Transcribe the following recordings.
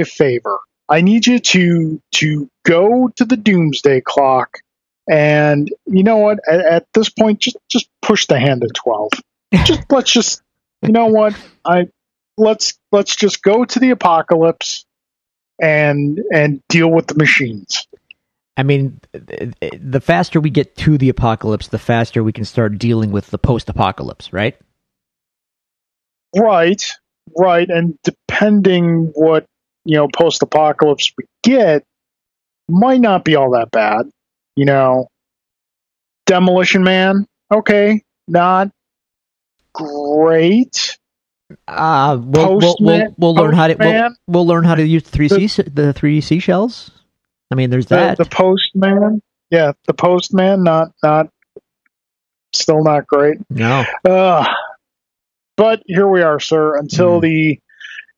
me a favor. I need you to to go to the doomsday clock and you know what? At, at this point, just just push the hand to twelve. Just let's just you know what? I let's let's just go to the apocalypse and and deal with the machines. I mean, the faster we get to the apocalypse, the faster we can start dealing with the post-apocalypse, right? Right, right, and depending what you know post-apocalypse we get, might not be all that bad. You know, Demolition Man, okay, not great. Uh, we'll, we'll, we'll, we'll learn how to we'll, we'll, learn how to use three the, C the three seashells. I mean, there's that. The, the Postman, yeah, the Postman, not not still not great. No. Uh, but here we are, sir. Until mm. the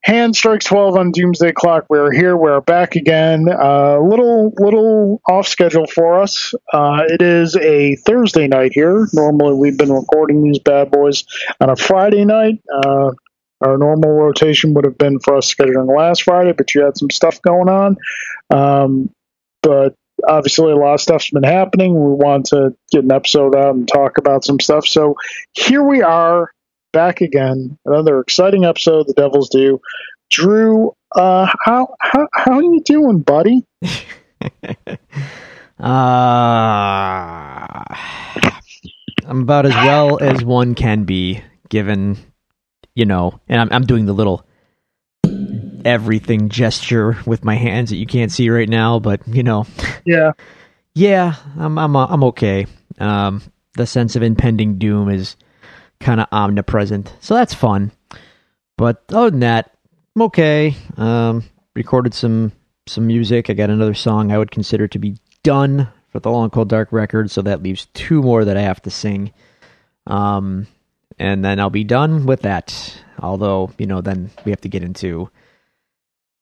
hand strikes 12 on doomsday clock. We are here. We are back again. A uh, little little off schedule for us. Uh, it is a thursday night here. Normally we've been recording these bad boys on a friday night. Uh, our normal rotation would have been for us scheduling last friday but you had some stuff going on. Um, but obviously a lot of stuff's been happening. We want to get an episode out and talk about some stuff. So here we are back again. Another exciting episode of The Devil's Due. Drew, uh, how how how are you doing, buddy? uh, I'm about as well as one can be, given you know, and I'm I'm doing the little everything gesture with my hands that you can't see right now, but you know, yeah, yeah, I'm I'm I'm okay. Um, the sense of impending doom is kind of omnipresent. So that's fun. But other than that, I'm okay. Um, recorded some some music. I got another song I would consider to be done for the Long Cold Dark record. So that leaves two more that I have to sing. Um, and then I'll be done with that. Although you know, then we have to get into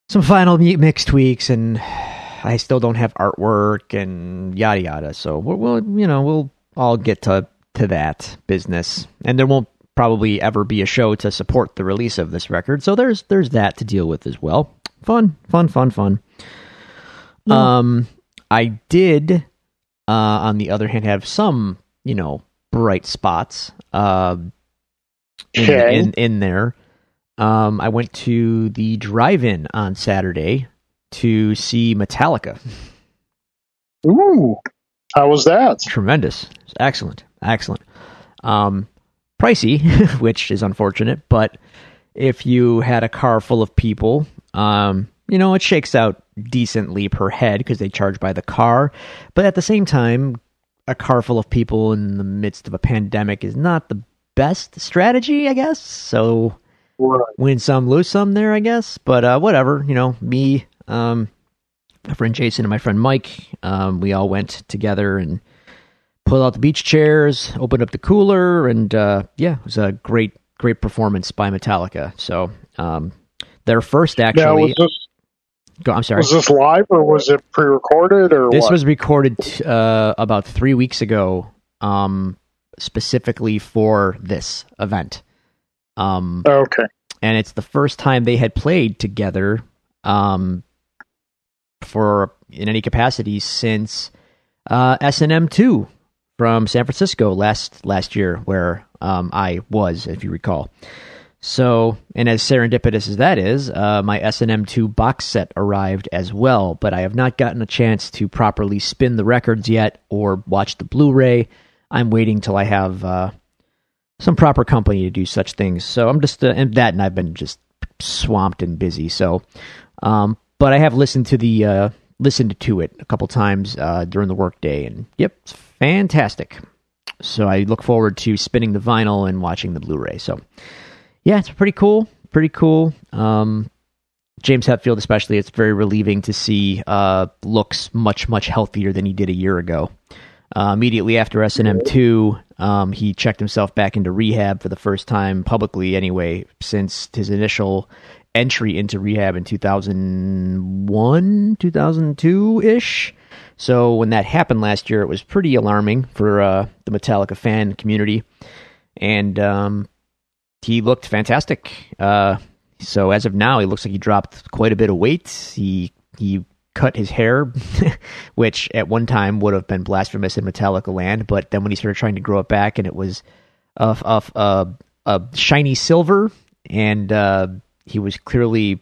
some final mix tweaks, and I still don't have artwork and yada yada. So we'll, we'll you know, we'll all get to to that business, and there won't probably ever be a show to support the release of this record. So there's there's that to deal with as well. Fun, fun, fun, fun. Yeah. Um, I did, uh, on the other hand, have some you know bright spots. Uh, in, okay. in, in there. Um, I went to the drive-in on Saturday to see Metallica. Ooh, how was that? Tremendous, excellent. Excellent. Um, pricey, which is unfortunate, but if you had a car full of people, um, you know, it shakes out decently per head because they charge by the car. But at the same time, a car full of people in the midst of a pandemic is not the best strategy, I guess. So right. win some, lose some there, I guess. But uh, whatever, you know, me, um, my friend Jason, and my friend Mike, um, we all went together and pulled out the beach chairs, opened up the cooler, and uh, yeah, it was a great, great performance by Metallica. So um, their first actually. was this, go, I'm sorry. Was this live or was it pre-recorded or this what? was recorded uh, about three weeks ago, um, specifically for this event. Um, okay. And it's the first time they had played together um, for in any capacity since uh, S and M two from San Francisco last last year, where um, I was, if you recall. So, and as serendipitous as that is, uh, my S&M2 box set arrived as well, but I have not gotten a chance to properly spin the records yet or watch the Blu-ray. I'm waiting till I have uh, some proper company to do such things. So I'm just uh, and that, and I've been just swamped and busy. So, um, but I have listened to the uh, listened to it a couple times uh, during the workday, and yep, fantastic. So I look forward to spinning the vinyl and watching the Blu-ray. So yeah, it's pretty cool. Pretty cool. Um, James Hetfield, especially, it's very relieving to see uh, looks much much healthier than he did a year ago. Uh, immediately after S and M two, um, he checked himself back into rehab for the first time publicly, anyway, since his initial entry into rehab in 2001, 2002 ish. So when that happened last year, it was pretty alarming for uh, the Metallica fan community, and um, he looked fantastic. Uh, So as of now, he looks like he dropped quite a bit of weight. He he cut his hair, which at one time would have been blasphemous in Metallica land, but then when he started trying to grow it back, and it was a a, a, a shiny silver, and uh, he was clearly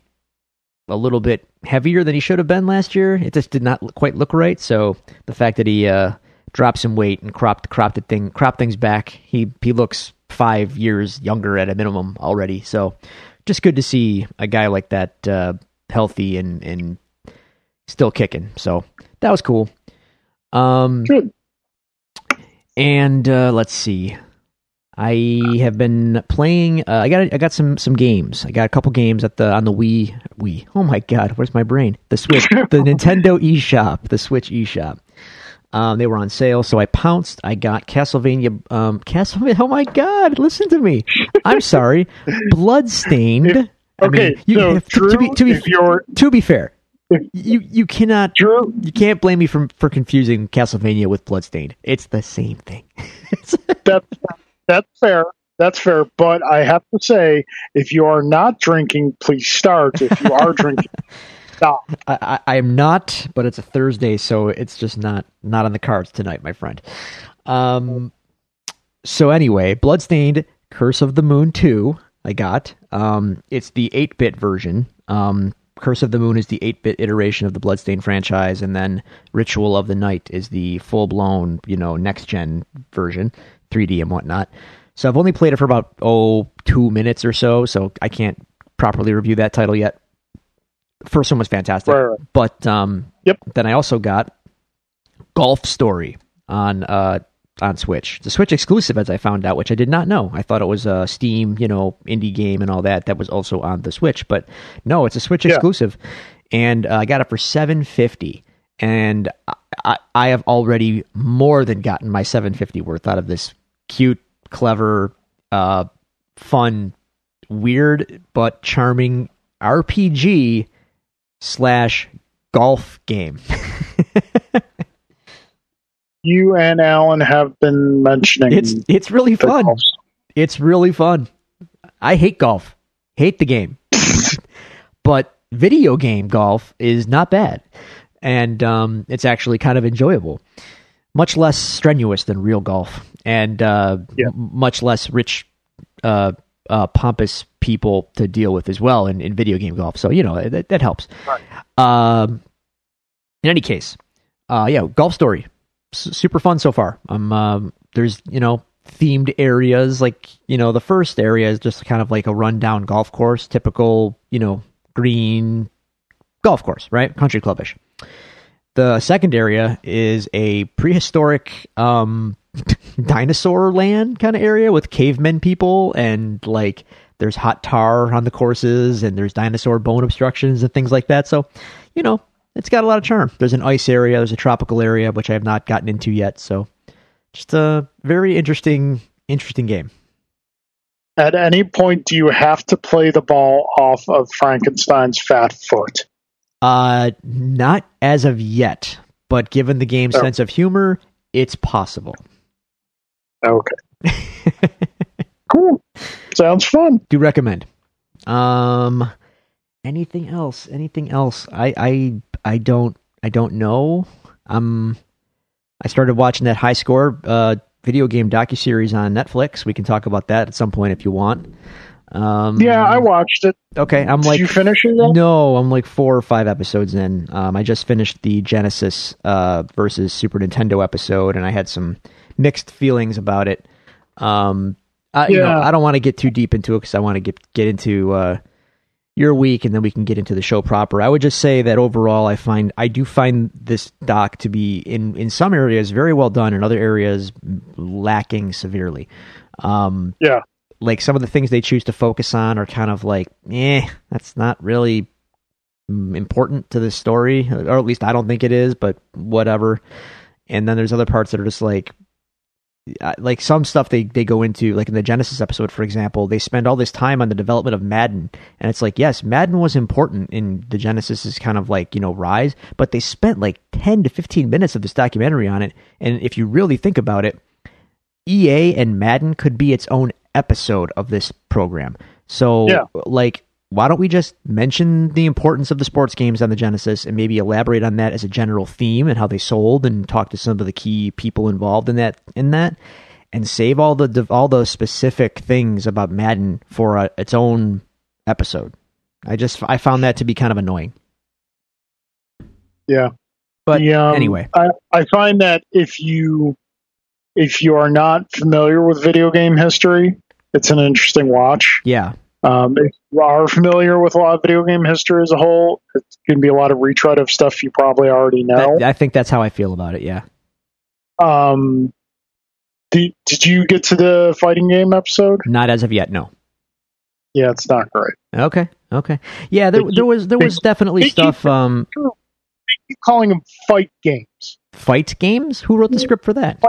a little bit heavier than he should have been last year. It just did not quite look right. So the fact that he uh, dropped some weight and cropped cropped the thing cropped things back, he he looks five years younger at a minimum already. So just good to see a guy like that uh, healthy and and still kicking. So that was cool. Um, Good. and uh, let's see. I have been playing. Uh, I got I got some some games. I got a couple games at the on the Wii. Wii. Oh my God, where's my brain? The Switch, the Nintendo eShop, the Switch eShop. Um, they were on sale, so I pounced. I got Castlevania. Um, Castlevania. Oh my God! Listen to me. I'm sorry. Bloodstained. I Okay, mean, you, so to, Drew, to be to be to be fair, you you cannot Drew, you can't blame me for for confusing Castlevania with Bloodstained. It's the same thing. that's that's fair. That's fair. But I have to say, if you are not drinking, please start. If you are drinking, stop. I, am not, but it's a Thursday, so it's just not not on the cards tonight, my friend. Um. So anyway, Bloodstained: Curse of the Moon two. I got. Um. It's the eight bit version. Um. Curse of the Moon is the 8 bit iteration of the Bloodstained franchise, and then Ritual of the Night is the full blown, you know, next gen version, 3D and whatnot. So I've only played it for about, oh, two minutes or so, so I can't properly review that title yet. First one was fantastic. Right, right. But um, Yep. then I also got Golf Story on uh, on Switch. The Switch exclusive, as I found out, which I did not know. I thought it was a Steam, you know, indie game and all that. That was also on the Switch, but no, it's a Switch Yeah. exclusive, and uh, I got it for seven fifty. And I, I, I have already more than gotten my seven fifty worth out of this cute, clever, uh, fun, weird but charming RPG slash golf game. You and Alan have been mentioning it's it's really fun. golf. It's really fun. I hate golf. Hate the game. but video game golf is not bad. And um, it's actually kind of enjoyable. Much less strenuous than real golf. And uh, Yeah. much less rich, uh, uh, pompous people to deal with as well in, in video game golf. So, you know, that, that helps. Right. Um, in any case, uh, yeah, golf story. S- super fun so far. Um, um, there's, you know, themed areas like you know the first area is just kind of like a rundown golf course typical you know green golf course right country clubbish the second area is a prehistoric um dinosaur land kind of area with cavemen people and like there's hot tar on the courses and there's dinosaur bone obstructions and things like that. So you know it's got a lot of charm. There's an ice area there's a tropical area which i have not gotten into yet. So just a very interesting interesting game. At any point, do you have to play the ball off of Frankenstein's fat foot? Uh not as of yet but given the game's Oh. sense of humor it's possible. Okay, cool. Sounds fun. do recommend. Um anything else? Anything else? I i i don't i don't know. Um i started watching that high score uh video game docu series on netflix. We can talk about that at some point if you want um Yeah, I watched it. okay i'm Did like you finish it? No, I'm like four or five episodes in. Um, I just finished the Genesis uh, versus Super Nintendo episode, and I had some mixed feelings about it. Um, I, you know, Yeah. I don't want to get too deep into it because I want to get get into uh, your week, and then we can get into the show proper. I would just say that overall, I find I do find this doc to be in in some areas very well done, in other areas lacking severely. Um, Yeah. Like some of the things they choose to focus on are kind of like, eh, that's not really mm, important to the story, or at least I don't think it is, but whatever. And then there's other parts that are just like, like some stuff they they go into, like in the Genesis episode, for example, they spend all this time on the development of Madden, and it's like, yes, Madden was important in the Genesis is kind of like you know rise, but they spent like ten to fifteen minutes of this documentary on it, and if you really think about it, EA and Madden could be its own episode of this program. So Yeah. like why don't we just mention the importance of the sports games on the Genesis and maybe elaborate on that as a general theme and how they sold and talk to some of the key people involved in that in that and save all the all the specific things about Madden for a, its own episode. I just I found that to be kind of annoying. Yeah. But The, um, anyway, I, I find that if you if you are not familiar with video game history, it's an interesting watch. yeah. Um, if you are familiar with a lot of video game history as a whole, it can be a lot of retread of stuff you probably already know. That- I think that's how I feel about it, yeah. um, did, did you get to the fighting game episode? Not as of yet, no. Yeah, it's not great. Okay. Okay. Yeah, there They there was there they- was definitely they keep- stuff um Keep calling them fight games. fight games. Who wrote the script for that?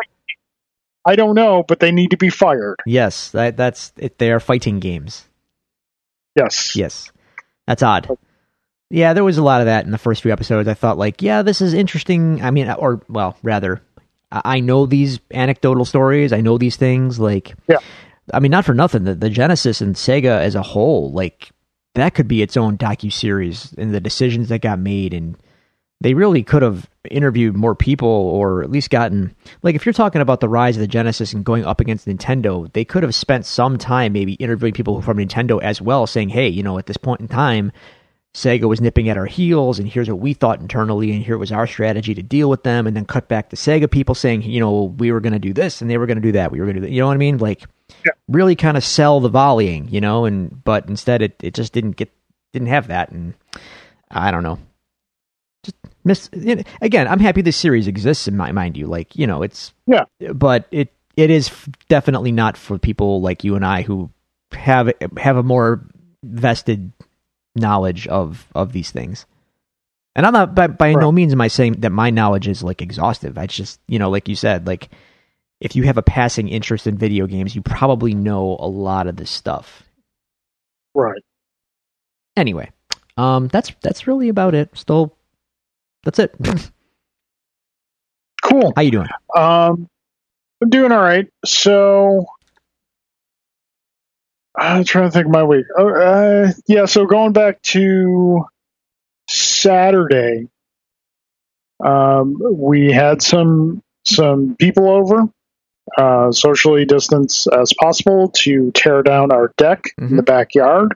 I don't know, but they need to be fired. Yes, that that's it, they are fighting games. Yes. Yes. That's odd. Yeah, there was a lot of that in the first few episodes. I thought like, yeah, this is interesting. I mean, or well, rather, I know these anecdotal stories. I know these things. Like, Yeah. I mean, not for nothing. The, the Genesis and Sega as a whole, like, that could be its own docu series and the decisions that got made. And they really could have interviewed more people, or at least gotten like if you're talking about the rise of the Genesis and going up against Nintendo, they could have spent some time maybe interviewing people from Nintendo as well, saying, "Hey, you know, at this point in time." Sega was nipping at our heels, and here's what we thought internally, and here was our strategy to deal with them, and then cut back to Sega people saying, you know, we were going to do this, and they were going to do that, we were going to do that. You know what I mean? Like, Yeah. really kind of sell the volleying, you know, and but instead it it just didn't get didn't have that, and I don't know. Miss again. I'm happy this series exists, in my mind you, like you know, it's Yeah. but it it is f- definitely not for people like you and I who have have a more vested knowledge of of these things. And I'm not by, by no means am I saying that my knowledge is like exhaustive. I just you know, like you said, like if you have a passing interest in video games, you probably know a lot of this stuff. Right. Anyway, um, that's that's really about it. Still, that's it. Cool. How you doing? Um, I'm doing all right. So I'm trying to think of my week. Oh, uh, yeah. So going back to Saturday, um, we had some some people over, uh, socially distanced as possible, to tear down our deck in the backyard.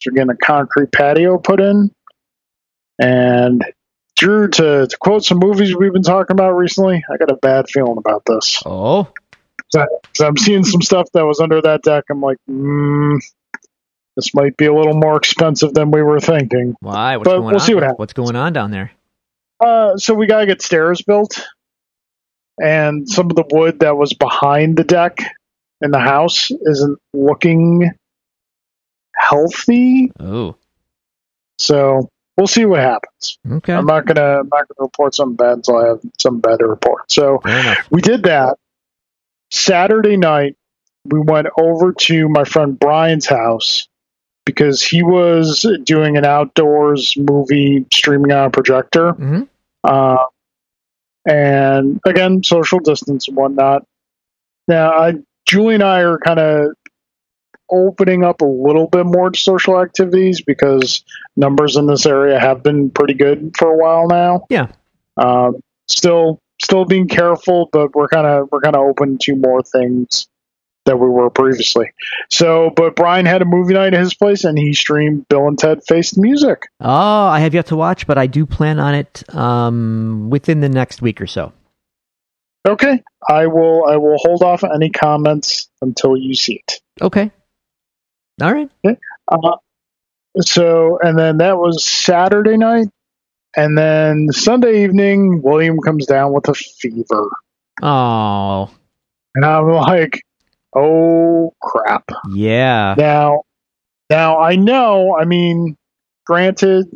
So we're getting a concrete patio put in, and Drew, to, to quote some movies we've been talking about recently, I got a bad feeling about this. Oh, So I'm seeing some stuff that was under that deck. I'm like, mm, this might be a little more expensive than we were thinking. why? What's But going we'll on? see what happens. What's going on down there? Uh, so we gotta get stairs built, and some of the wood that was behind the deck in the house isn't looking healthy. Oh, So we'll see what happens. okay. I'm not gonna I'm not gonna report something bad until I have some to report. So we did that. Saturday night, we went over to my friend Brian's house because he was doing an outdoors movie streaming on a projector. hmm Uh, and again, social distance and whatnot. Now, I, Julie and I are kind of opening up a little bit more to social activities because numbers in this area have been pretty good for a while now. Yeah. Um, still, still being careful, but we're kind of we're kind of open to more things that we were previously. So, but Brian had a movie night at his place, and he streamed Bill and Ted Face the Music. Oh, I have yet to watch, but I do plan on it um, within the next week or so. Okay, I will. I will hold off any comments until you see it. Okay. All right. Uh, so, and then that was Saturday night, and then Sunday evening, William comes down with a fever, Oh, and I'm like, "Oh crap!" yeah. Now, now I know. I mean, granted,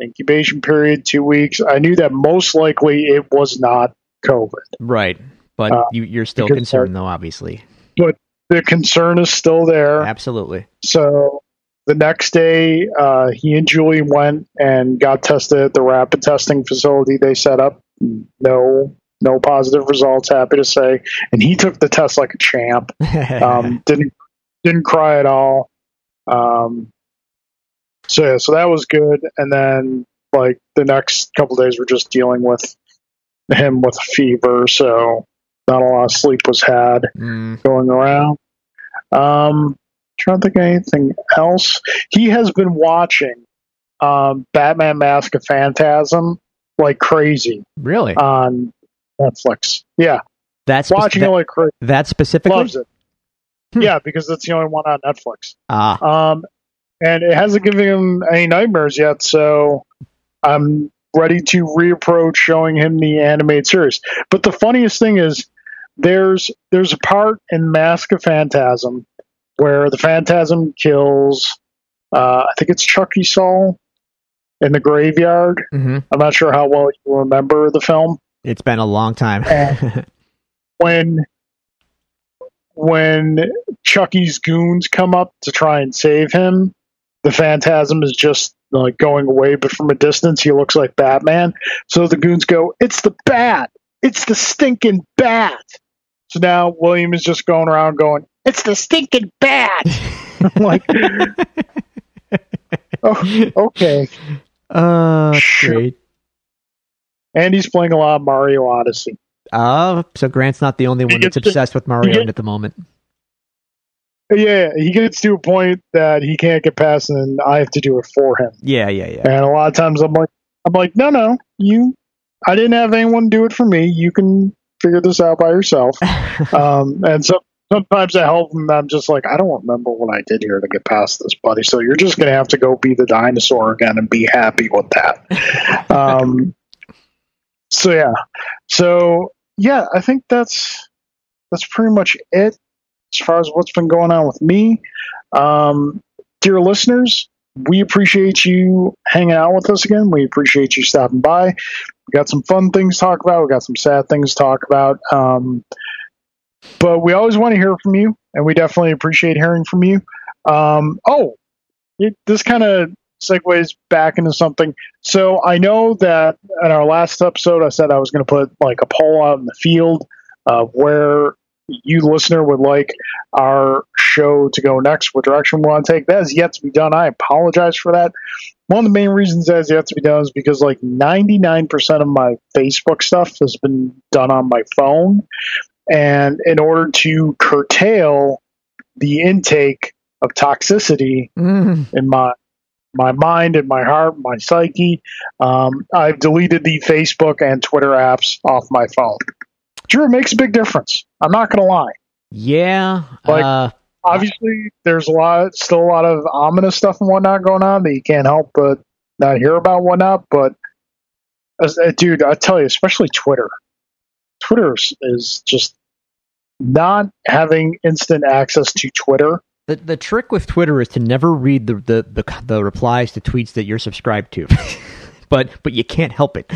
incubation period two weeks. I knew that most likely it was not COVID. Right. But Uh, you, you're still concerned, though, obviously. The concern is still there. Absolutely. So the next day, uh, he and Julie went and got tested at the rapid testing facility they set up. No, no positive results. Happy to say, and he took the test like a champ. Um, didn't didn't cry at all. Um, So yeah, so that was good. And then like the next couple days, we're just dealing with him with fever, so not a lot of sleep was had Mm. going around. Um, trying to think of anything else. He has been watching um, Batman: Mask of Phantasm like crazy Really? on Netflix. Yeah, That's watching that, it like crazy. that specifically. Loves it. Hmm. Yeah, because it's the only one on Netflix. Ah, Um, and it hasn't given him any nightmares yet, so I'm ready to reapproach showing him the animated series. But the funniest thing is there's there's a part in Mask of Phantasm where the Phantasm kills uh, I think it's Chuckie Sol in the graveyard. hmm I'm not sure how well you remember the film. it's been a long time. when when Chuckie's goons come up to try and save him, the phantasm is just like going away, but from a distance he looks like Batman. So the goons go, It's the bat! It's the stinking bat! So now William is just going around going, It's the stinking bat! I'm like, oh, okay. uh, Sure. great. And he's playing a lot of Mario Odyssey. Uh, so Grant's not the only one that's gets to- obsessed with Mario at the moment. Yeah, he gets to a point that he can't get past, and I have to do it for him. Yeah, yeah, yeah. And a lot of times I'm like, I'm like, no, no, you, I didn't have anyone do it for me. You can figure this out by yourself. um, and so sometimes I help him. I'm just like, I don't remember what I did here to get past this, buddy. So you're just gonna have to go be the dinosaur again and be happy with that. um, so yeah, so yeah, I think that's that's pretty much it as far as what's been going on with me. Um, dear listeners, we appreciate you hanging out with us again. We appreciate you stopping by. We got some fun things to talk about. We got some sad things to talk about. Um, but we always want to hear from you, and we definitely appreciate hearing from you. Um, oh, it, this kind of segues back into something. So I know that in our last episode, I said I was going to put like a poll out in the field of where you listener would like our show to go next, what direction we want to take. That is yet to be done. I apologize for that. One of the main reasons that is yet to be done is because like 99% of my Facebook stuff has been done on my phone. And in order to curtail the intake of toxicity Mm. in my my mind and my heart, my psyche. Um, I've deleted the Facebook and Twitter apps off my phone. Drew, it makes a big difference. I'm not going to lie. Yeah. Like- uh, Obviously, there's a lot, still a lot of ominous stuff and whatnot going on that you can't help but not hear about and whatnot. But, uh, dude, I tell you, especially Twitter. Twitter is, just not having instant access to Twitter. the the trick with Twitter is to never read the the the, the replies to tweets that you're subscribed to, but but you can't help it.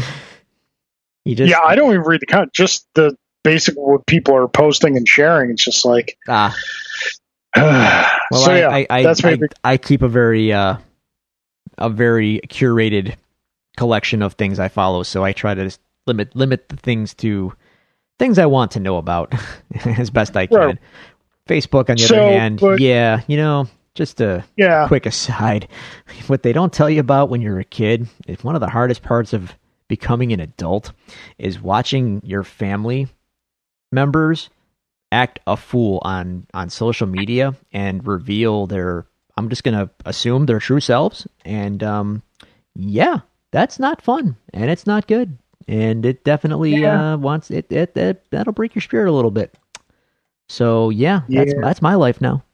You just yeah, I don't even read the comment. Just the basic what people are posting and sharing. It's just like, ah. well, so I, yeah, I, I, that's I, I keep a very uh, a very curated collection of things I follow, so I try to limit limit the things to things I want to know about as best I can. Right. Facebook, on the So, other hand, but- yeah, you know, just a yeah, quick aside, what they don't tell you about when you're a kid is one of the hardest parts of becoming an adult is watching your family members act a fool on on social media and reveal their I'm just going to assume their true selves and um yeah, that's not fun and it's not good and it definitely Yeah. uh wants it, it it that'll break your spirit a little bit. So yeah, that's Yeah. that's my life now.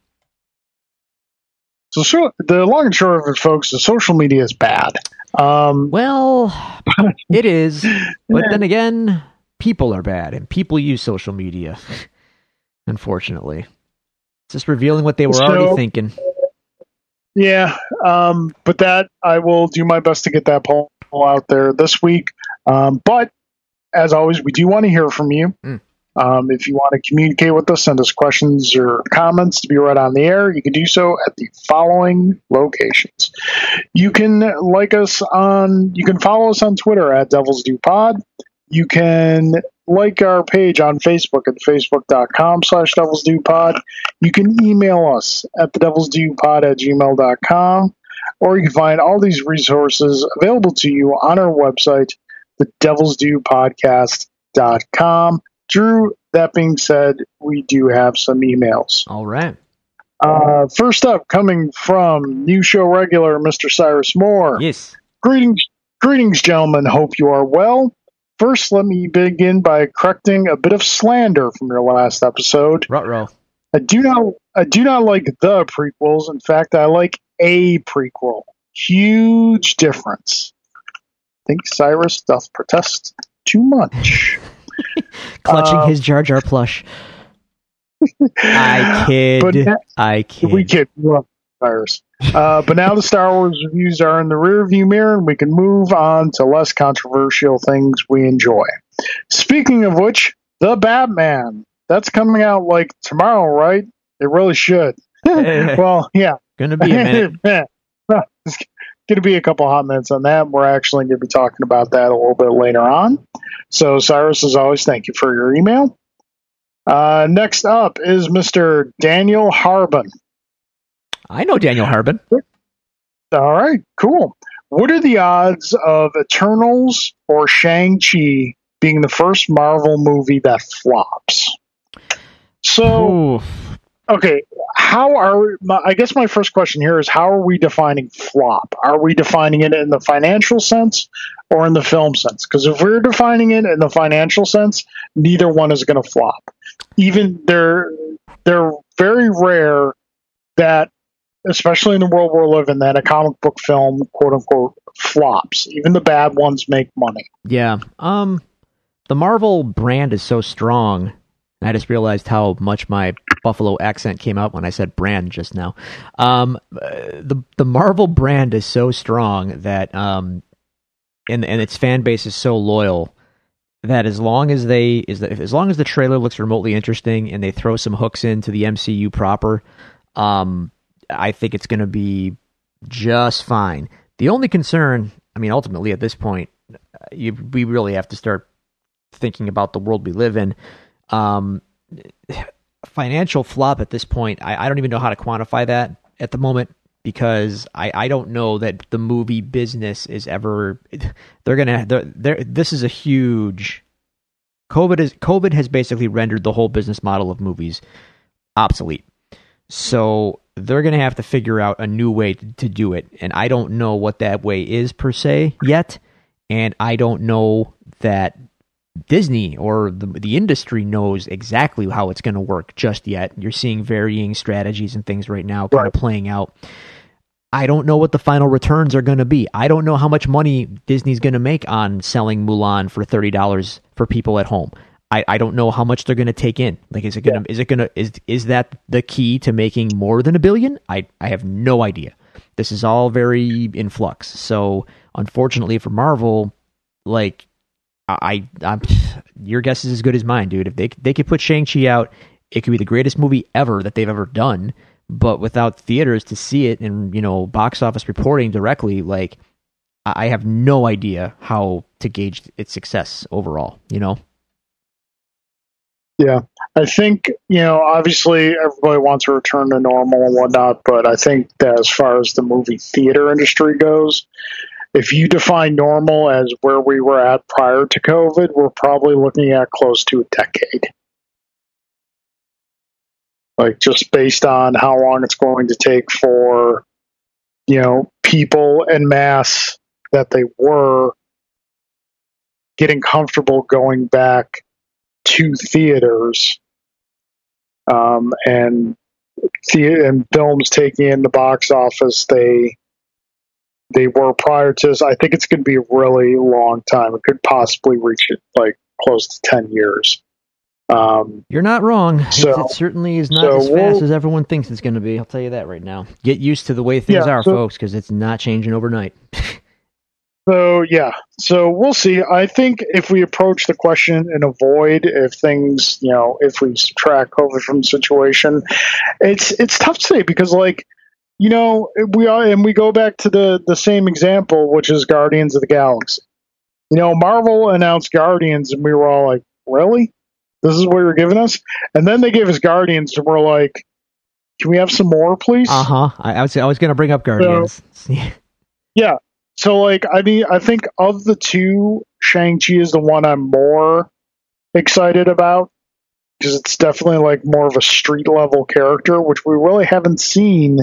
So, so the long and short of it, folks, the social media is bad. Um, Well, it is, but then again, people are bad, and people use social media. Unfortunately, it's just revealing what they were already thinking. yeah, um, but that I will do my best to get that poll out there this week. Um, but as always, we do want to hear from you. Mm. Um, if you want to communicate with us, send us questions or comments to be read on the air, you can do so at the following locations. You can like us on, you can follow us on Twitter at Devils Due Pod. You can like our page on Facebook at facebook.com slash Devils Due Pod. You can email us at the Devils Due Pod at gmail.com. or you can find all these resources available to you on our website, the Devil's Due Podcast.com. Drew, that being said, we do have some emails. All right. Uh, first up, coming from new show regular Mr. Cyrus Moore. Yes. Greetings, greetings, gentlemen. Hope you are well. First, let me begin by correcting a bit of slander from your last episode. I do not, I do not like the prequels. In fact, I like a prequel. Huge difference. I think Cyrus doth protest too much. Clutching um, his Jar Jar plush. I kid. But I kid. We kid. Cyrus. Uh, but now the Star Wars reviews are in the rearview mirror, and we can move on to less controversial things we enjoy. Speaking of which, the Batman. That's coming out like tomorrow, right? It really should. well, yeah. Gonna be a minute. gonna be a couple hot minutes on that. We're actually gonna be talking about that a little bit later on. So, Cyrus, as always, thank you for your email. Uh, next up is Mr. Daniel Harbin. I know Daniel Harbin. All right, cool. What are the odds of Eternals or Shang-Chi being the first Marvel movie that flops? So, Ooh. okay, how are we? I guess my first question here is how are we defining flop? Are we defining it in the financial sense or in the film sense? Because if we're defining it in the financial sense, neither one is going to flop. Even they're they're very rare that especially in the world we're living, that a comic book film, quote unquote, flops. Even the bad ones make money. Yeah. Um, the Marvel brand is so strong. I just realized how much my Buffalo accent came out when I said brand just now. Um, the the Marvel brand is so strong that um, and and its fan base is so loyal that as long as they is that as long as the trailer looks remotely interesting and they throw some hooks into the MCU proper, um, I think it's going to be just fine. The only concern, I mean, ultimately at this point, you, we really have to start thinking about the world we live in. Um, financial flop at this point, I, I don't even know how to quantify that at the moment because I, I don't know that the movie business is ever they're gonna they're, they're, this is a huge COVID is COVID has basically rendered the whole business model of movies obsolete. So they're going to have to figure out a new way to, to, do it. And I don't know what that way is per se yet. And I don't know that Disney or the, the industry knows exactly how it's going to work just yet. You're seeing varying strategies and things right now kind right. of playing out. I don't know what the final returns are going to be. I don't know how much money Disney's going to make on selling Mulan for $30 for people at home. I, I don't know how much they're going to take in. Like, is it going to yeah. is it going to is is that the key to making more than a billion? I I have no idea. This is all very in flux. So unfortunately for Marvel, like I I'm your guess is as good as mine, dude. If they they could put Shang Chi out, it could be the greatest movie ever that they've ever done. But without theaters to see it and you know box office reporting directly, like I have no idea how to gauge its success overall. You know. Yeah, I think you know. Obviously, everybody wants a return to normal and whatnot, but I think that as far as the movie theater industry goes, if you define normal as where we were at prior to COVID, we're probably looking at close to a decade. Like just based on how long it's going to take for you know people en mass that they were getting comfortable going back to theaters um, and the, and films taking in the box office they they were prior to this. I think it's going to be a really long time. It could possibly reach it like close to ten years. Um, You're not wrong. So, it certainly is not so as fast we'll, as everyone thinks it's going to be. I'll tell you that right now. Get used to the way things yeah, are, so, folks, because it's not changing overnight. So yeah, so we'll see. I think if we approach the question and avoid if things, you know, if we subtract COVID from the situation, it's it's tough to say because like, you know, we are and we go back to the the same example, which is Guardians of the Galaxy. You know, Marvel announced Guardians, and we were all like, really? This is what you're giving us? And then they gave us Guardians, and we're like, Can we have some more, please? Uh huh. I, I was I was gonna bring up Guardians. yeah. So like I mean I think of the two, Shang Chi is the one I'm more excited about because it's definitely like more of a street level character, which we really haven't seen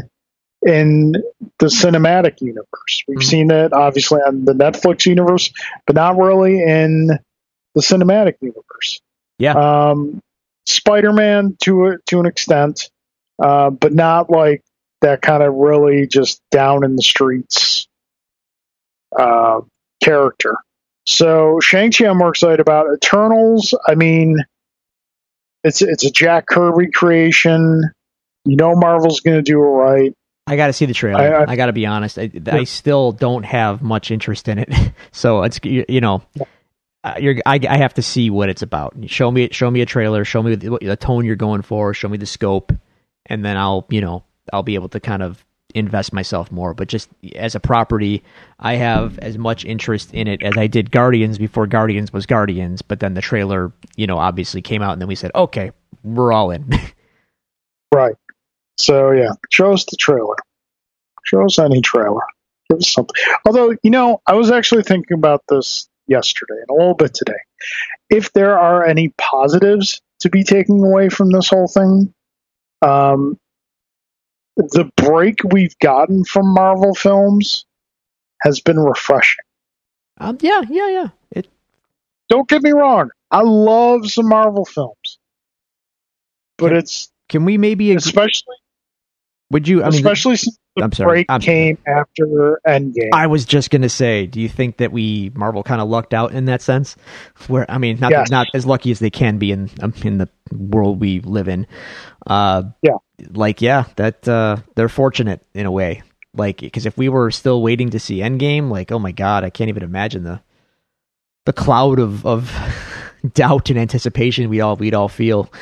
in the cinematic universe. We've Mhm. seen it obviously on the Netflix universe, but not really in the cinematic universe. Yeah. Um, Spider-Man to a, to an extent, uh, but not like that kind of really just down in the streets uh, character. So Shang-Chi I'm more excited about. Eternals, I mean, it's it's a Jack Kirby creation. You know Marvel's going to do it right. I got to see the trailer. I- I, I- got to be honest. I, I still don't have much interest in it. so it's you, you know, uh, you're I, I have to see what it's about. Show me show me a trailer. Show me the, what- the tone you're going for. Show me the scope, and then I'll you know I'll be able to kind of invest myself more. But just as a property, I have as much interest in it as I did Guardians before Guardians was Guardians. But then the trailer, you know, obviously came out, and then we said, okay, we're all in. Right. So yeah, show us the trailer. Show us any trailer. Give us something. Although, you know, I was actually thinking about this yesterday and a little bit today. If there are any positives to be taken away from this whole thing, um, the break we've gotten from Marvel films has been refreshing. um, yeah, yeah, yeah. It Don't get me wrong. I love some Marvel films. But it's can we maybe especially would you? I mean, especially since I'm sorry. break came after Endgame. I was just gonna say, do you think that we Marvel kind of lucked out in that sense? Where I mean, not Yes. not as lucky as they can be in um, in the world we live in. Uh, Yeah. like yeah, that uh, they're fortunate in a way. Like because if we were still waiting to see Endgame, like oh my god, I can't even imagine the the cloud of of doubt and anticipation we all we'd all feel.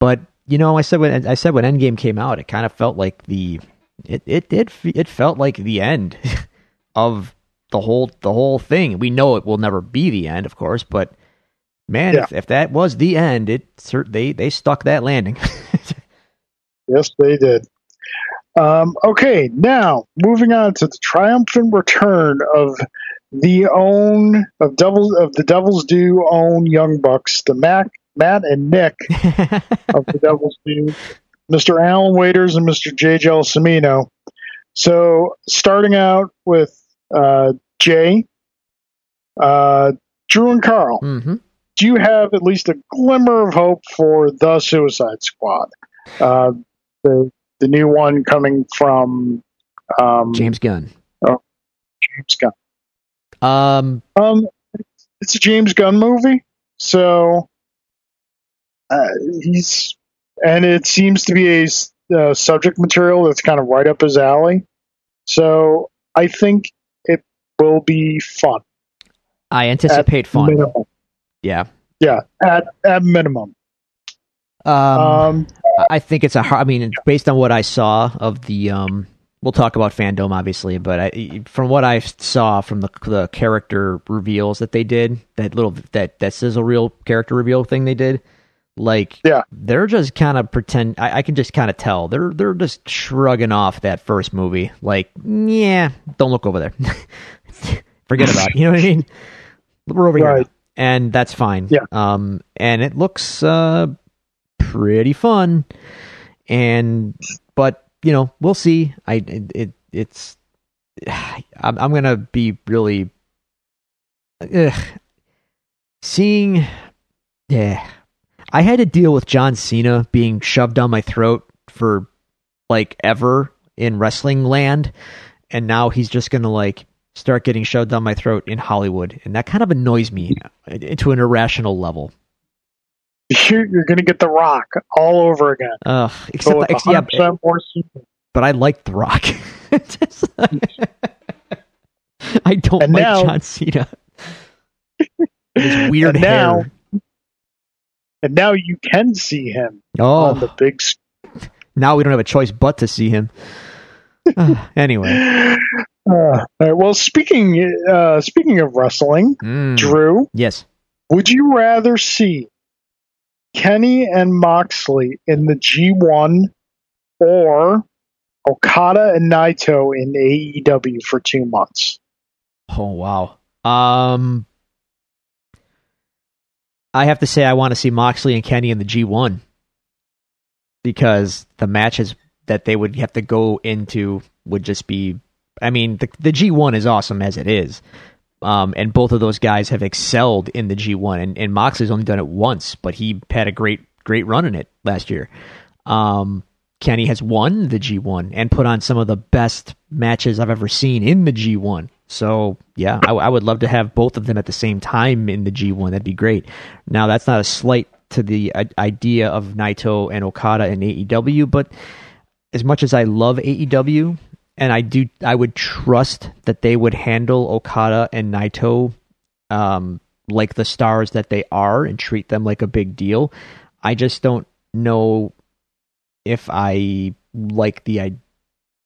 But you know, I said when I said when Endgame came out, it kind of felt like the it it it it felt like the end of the whole the whole thing. We know it will never be the end, of course, but man, Yeah. if, if that was the end, it they they stuck that landing. Yes, they did. Um, okay, now moving on to the triumphant return of the own of Devils of the Devils Due own Young Bucks, the Mac, Matt and Nick of the Devils Due, Mr. Alan Waiters and Mr. J. Gelsomino. So starting out with uh, Jay, uh, Drew and Carl. hmm do you have at least a glimmer of hope for the Suicide Squad? Uh, the the new one coming from um, James Gunn. James Gunn. Um, Um, it's a James Gunn movie, so uh, he's and it seems to be a uh, subject material that's kind of right up his alley. So I think it will be fun. I anticipate fun. Minimum. Yeah. Yeah, at at minimum. Um, Um, I think it's a. har- I mean, based on what I saw of the, um, we'll talk about Fandome obviously, but I, from what I saw from the the character reveals that they did, that little that that sizzle reel character reveal thing they did, like Yeah. they're just kind of pretend. I, I can just kind of tell they're they're just shrugging off that first movie, like yeah, don't look over there, forget about it. You know what I mean? We're over here, Right. now. and that's fine. Yeah. Um, and it looks uh pretty fun and but you know we'll see i it, it it's I'm, I'm gonna be really ugh, seeing yeah i had to deal with john cena being shoved down my throat for like ever in wrestling land and now he's just gonna like start getting shoved down my throat in hollywood and that kind of annoys me uh, to an irrational level you're, you're going to get the Rock all over again. Ugh, So except, ex- yeah, 100% more but I like The Rock. I don't And like now- John Cena. His weird now- hair. And now you can see him on the Oh, big screen. now we don't have a choice but to see him. Uh, anyway, Uh, right, well, speaking uh, speaking of wrestling, Mm, Drew, yes. would you rather see Kenny and Moxley in the G1 or Okada and Naito in AEW for two months. Oh wow. Um, I have to say I want to see Moxley and Kenny in the G1 because the matches that they would have to go into would just be. I mean, the the G1 is awesome as it is, um, and both of those guys have excelled in the G1. And, and Moxley's only done it once, but he had a great great run in it last year. Um, Kenny has won the G1 and put on some of the best matches I've ever seen in the G1. So yeah, I, I, would love to have both of them at the same time in the G1. That'd be great. Now that's not a slight to the idea of Naito and Okada and AEW, but as much as I love AEW, and I do, I would trust that they would handle Okada and Naito um, like the stars that they are and treat them like a big deal. I just don't know if I like the idea.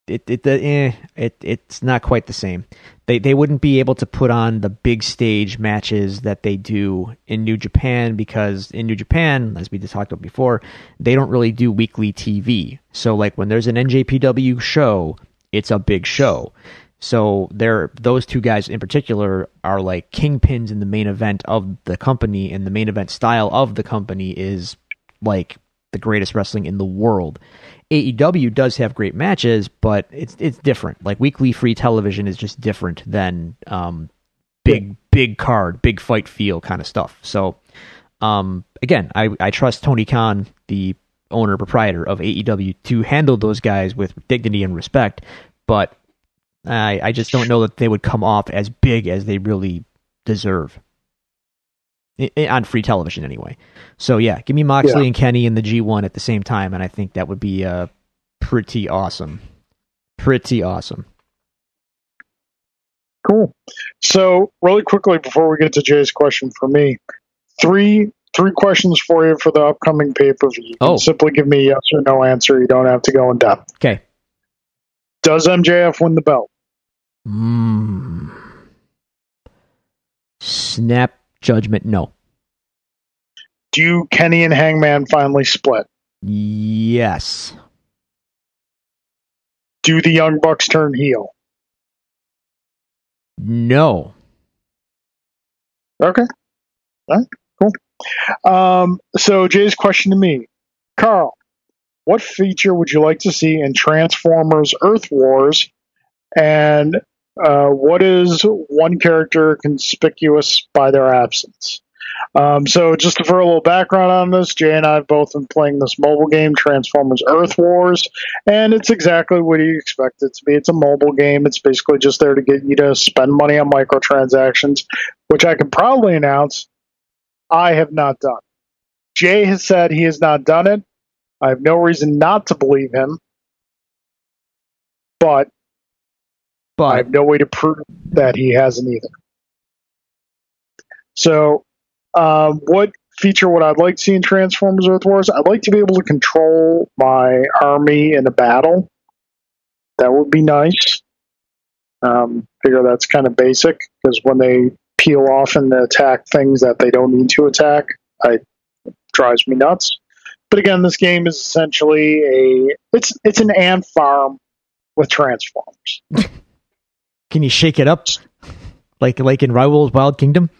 It it the, eh, it it's not quite the same. They they wouldn't be able to put on the big stage matches that they do in New Japan because in New Japan, as we just talked about before, they don't really do weekly TV. So like when there's an NJPW show, it's a big show. So they're those two guys in particular are like kingpins in the main event of the company, and the main event style of the company is like the greatest wrestling in the world. AEW does have great matches, but it's it's different. Like weekly free television is just different than um, big big card, big fight feel kind of stuff. So um, again, I, I trust Tony Khan, the owner proprietor of AEW, to handle those guys with dignity and respect. But I I just don't know that they would come off as big as they really deserve on free television anyway. So yeah, give me Moxley yeah. and Kenny in the G1 at the same time, and I think that would be uh, pretty awesome. Pretty awesome. Cool. So really quickly before we get to Jay's question for me, three three questions for you for the upcoming pay per view. Oh. Simply give me a yes or no answer. You don't have to go in depth. Okay. Does MJF win the belt? Hmm. Snap judgment, no. Do Kenny and Hangman finally split? Yes. Do the Young Bucks turn heel? No. Okay. All right, cool. Um, so Jay's question to me, Carl, what feature would you like to see in Transformers Earth Wars? And uh, what is one character conspicuous by their absence? Um, so, just for a little background on this, Jay and I have both been playing this mobile game, Transformers Earth Wars, and it's exactly what you expect it to be. It's a mobile game. It's basically just there to get you to spend money on microtransactions, which I can probably announce I have not done. Jay has said he has not done it. I have no reason not to believe him. But but I have no way to prove that he hasn't either. So, um, what feature would I like to see in Transformers Earth Wars? I'd like to be able to control my army in a battle. That would be nice. Um, figure that's kind of basic because when they peel off and attack things that they don't need to attack, it drives me nuts. But again, this game is essentially a it's it's an ant farm with transformers. Can you shake it up, like like in Raoul's Wild Kingdom?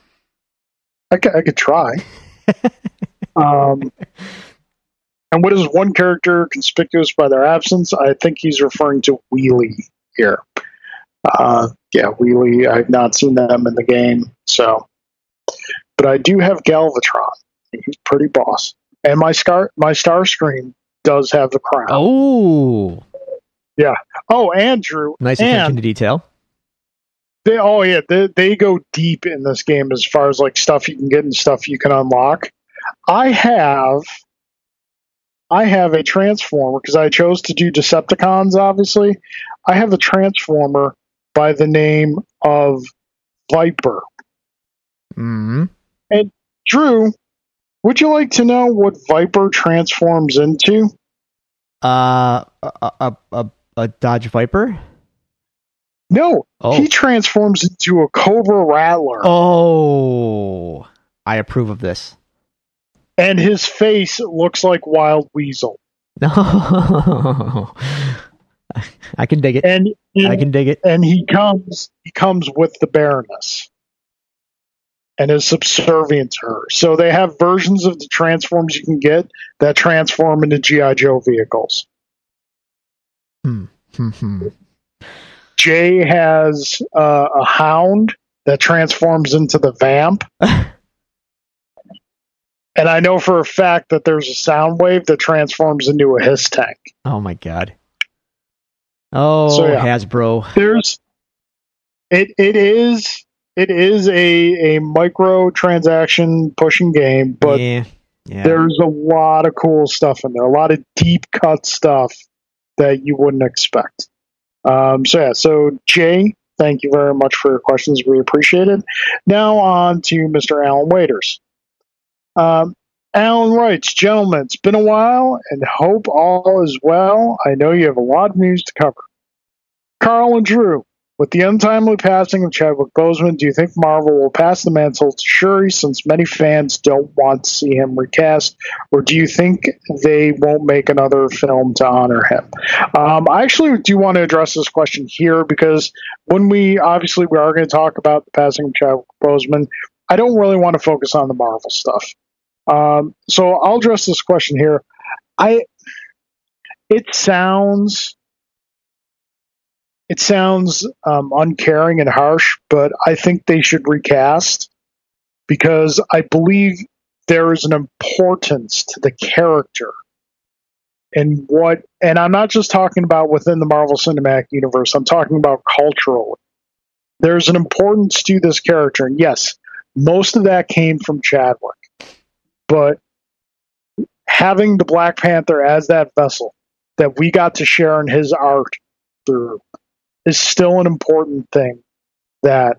I could, I could try. um, and what is one character conspicuous by their absence? I think he's referring to Wheelie here. Uh, yeah, Wheelie. I've not seen them in the game, so. But I do have Galvatron. He's pretty boss, and my star my Starscream does have the crown. Oh, yeah. Oh, Andrew. Nice attention to detail. They oh yeah, they they go deep in this game as far as like stuff you can get and stuff you can unlock. I have I have a transformer because I chose to do Decepticons obviously. I have a transformer by the name of Viper. Mm-hmm. And Drew, would you like to know what Viper transforms into? Uh, a a, a, a Dodge Viper. No, oh. he transforms into a Cobra Rattler. Oh, I approve of this. And his face looks like Wild Weasel. No, I can dig it. And he, I can dig it. and he comes he comes with the Baroness and is subservient to her. So they have versions of the transforms you can get that transform into GI Joe vehicles. Hmm. Jay has uh, a hound that transforms into the vamp. and I know for a fact that there's a Soundwave that transforms into a hiss tank. oh my god. Oh, So, yeah. Hasbro. There's it it is it is a a micro transaction pushing game, but yeah, yeah. there's a lot of cool stuff in there, a lot of deep cut stuff that you wouldn't expect. Um, so yeah, so Jay, thank you very much for your questions. We appreciate it. Now on to Mr. Alan Waiters. Um, Alan writes, gentlemen, it's been a while and hope all is well. I know you have a lot of news to cover. Carl and Drew, with the untimely passing of Chadwick Boseman, do you think Marvel will pass the mantle to Shuri since many fans don't want to see him recast, or do you think they won't make another film to honor him? Um, I actually do want to address this question here because when we obviously we are going to talk about the passing of Chadwick Boseman, I don't really want to focus on the Marvel stuff. Um, so I'll address this question here. I it sounds it sounds um, uncaring and harsh, but I think they should recast because I believe there is an importance to the character and what and I'm not just talking about within the Marvel Cinematic Universe, I'm talking about culturally. There's an importance to this character, and yes, most of that came from Chadwick. But having the Black Panther as that vessel that we got to share in his art through is still an important thing that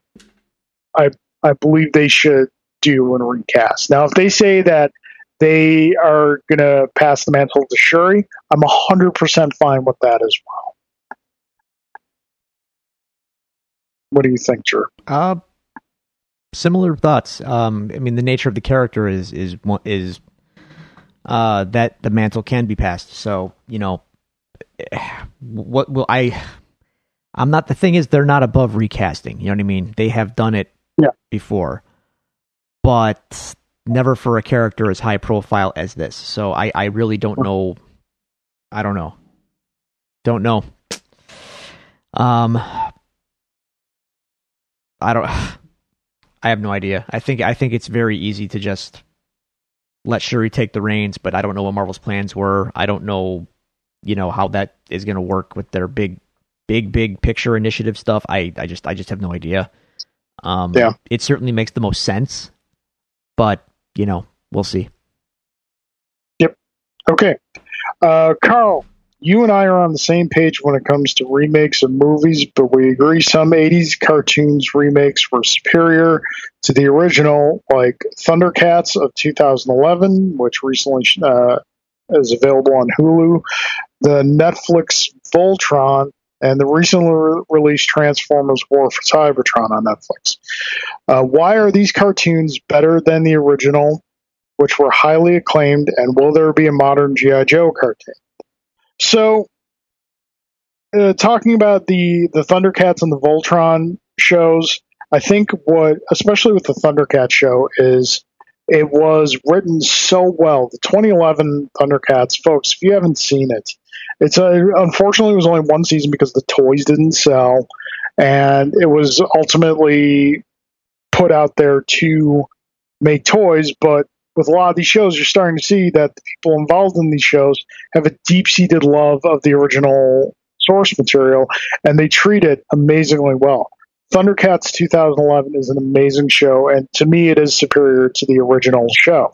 I I believe they should do and recast. Now, if they say that they are going to pass the mantle to Shuri, I'm 100% fine with that as well. What do you think, Drew? Uh, similar thoughts. Um, I mean, the nature of the character is is is uh, that the mantle can be passed. So you know, what will I? I'm not. The thing is, they're not above recasting. You know what I mean? They have done it Yeah. before, but never for a character as high profile as this. So I, I really don't know. I don't know. Don't know. Um, I don't. I have no idea. I think I think it's very easy to just let Shuri take the reins, but I don't know what Marvel's plans were. I don't know, you know, how that is going to work with their big, big, big picture initiative stuff. I, I just, I just have no idea. Um, Yeah. it certainly makes the most sense, but you know, we'll see. Yep. Okay. Uh, Carl, you and I are on the same page when it comes to remakes of movies, but we agree some 80s cartoons remakes were superior to the original, like Thundercats of 2011, which recently uh, is available on Hulu, the Netflix Voltron, and the recently re- released Transformers War for Cybertron on Netflix. Uh, why are these cartoons better than the original? which were highly acclaimed, and will there be a modern GI Joe cartoon? So, uh, talking about the the Thundercats and the Voltron shows, I think what, especially with the Thundercat show, is it was written so well. The 2011 Thundercats, folks, if you haven't seen it, it's a, unfortunately it was only one season because the toys didn't sell, and it was ultimately put out there to make toys, but with a lot of these shows, you're starting to see that the people involved in these shows have a deep seated love of the original source material and they treat it amazingly well. Thundercats 2011 is an amazing show, and to me, it is superior to the original show.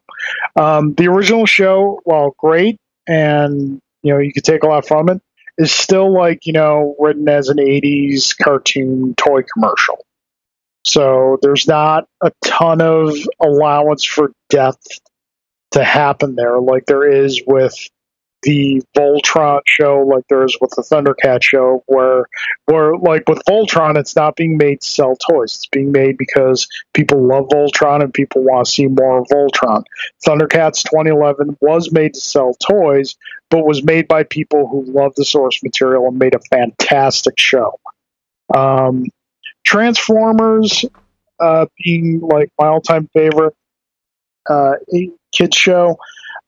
Um, the original show, while great, and you know you could take a lot from it, is still like you know written as an 80s cartoon toy commercial. So there's not a ton of allowance for depth to happen there, like there is with the Voltron show like there is with the Thundercat show, where where like with Voltron, it's not being made to sell toys. It's being made because people love Voltron and people want to see more of Voltron. Thundercats 2011 was made to sell toys, but was made by people who love the source material and made a fantastic show. Um, Transformers uh, being like my all-time favorite uh, kids show.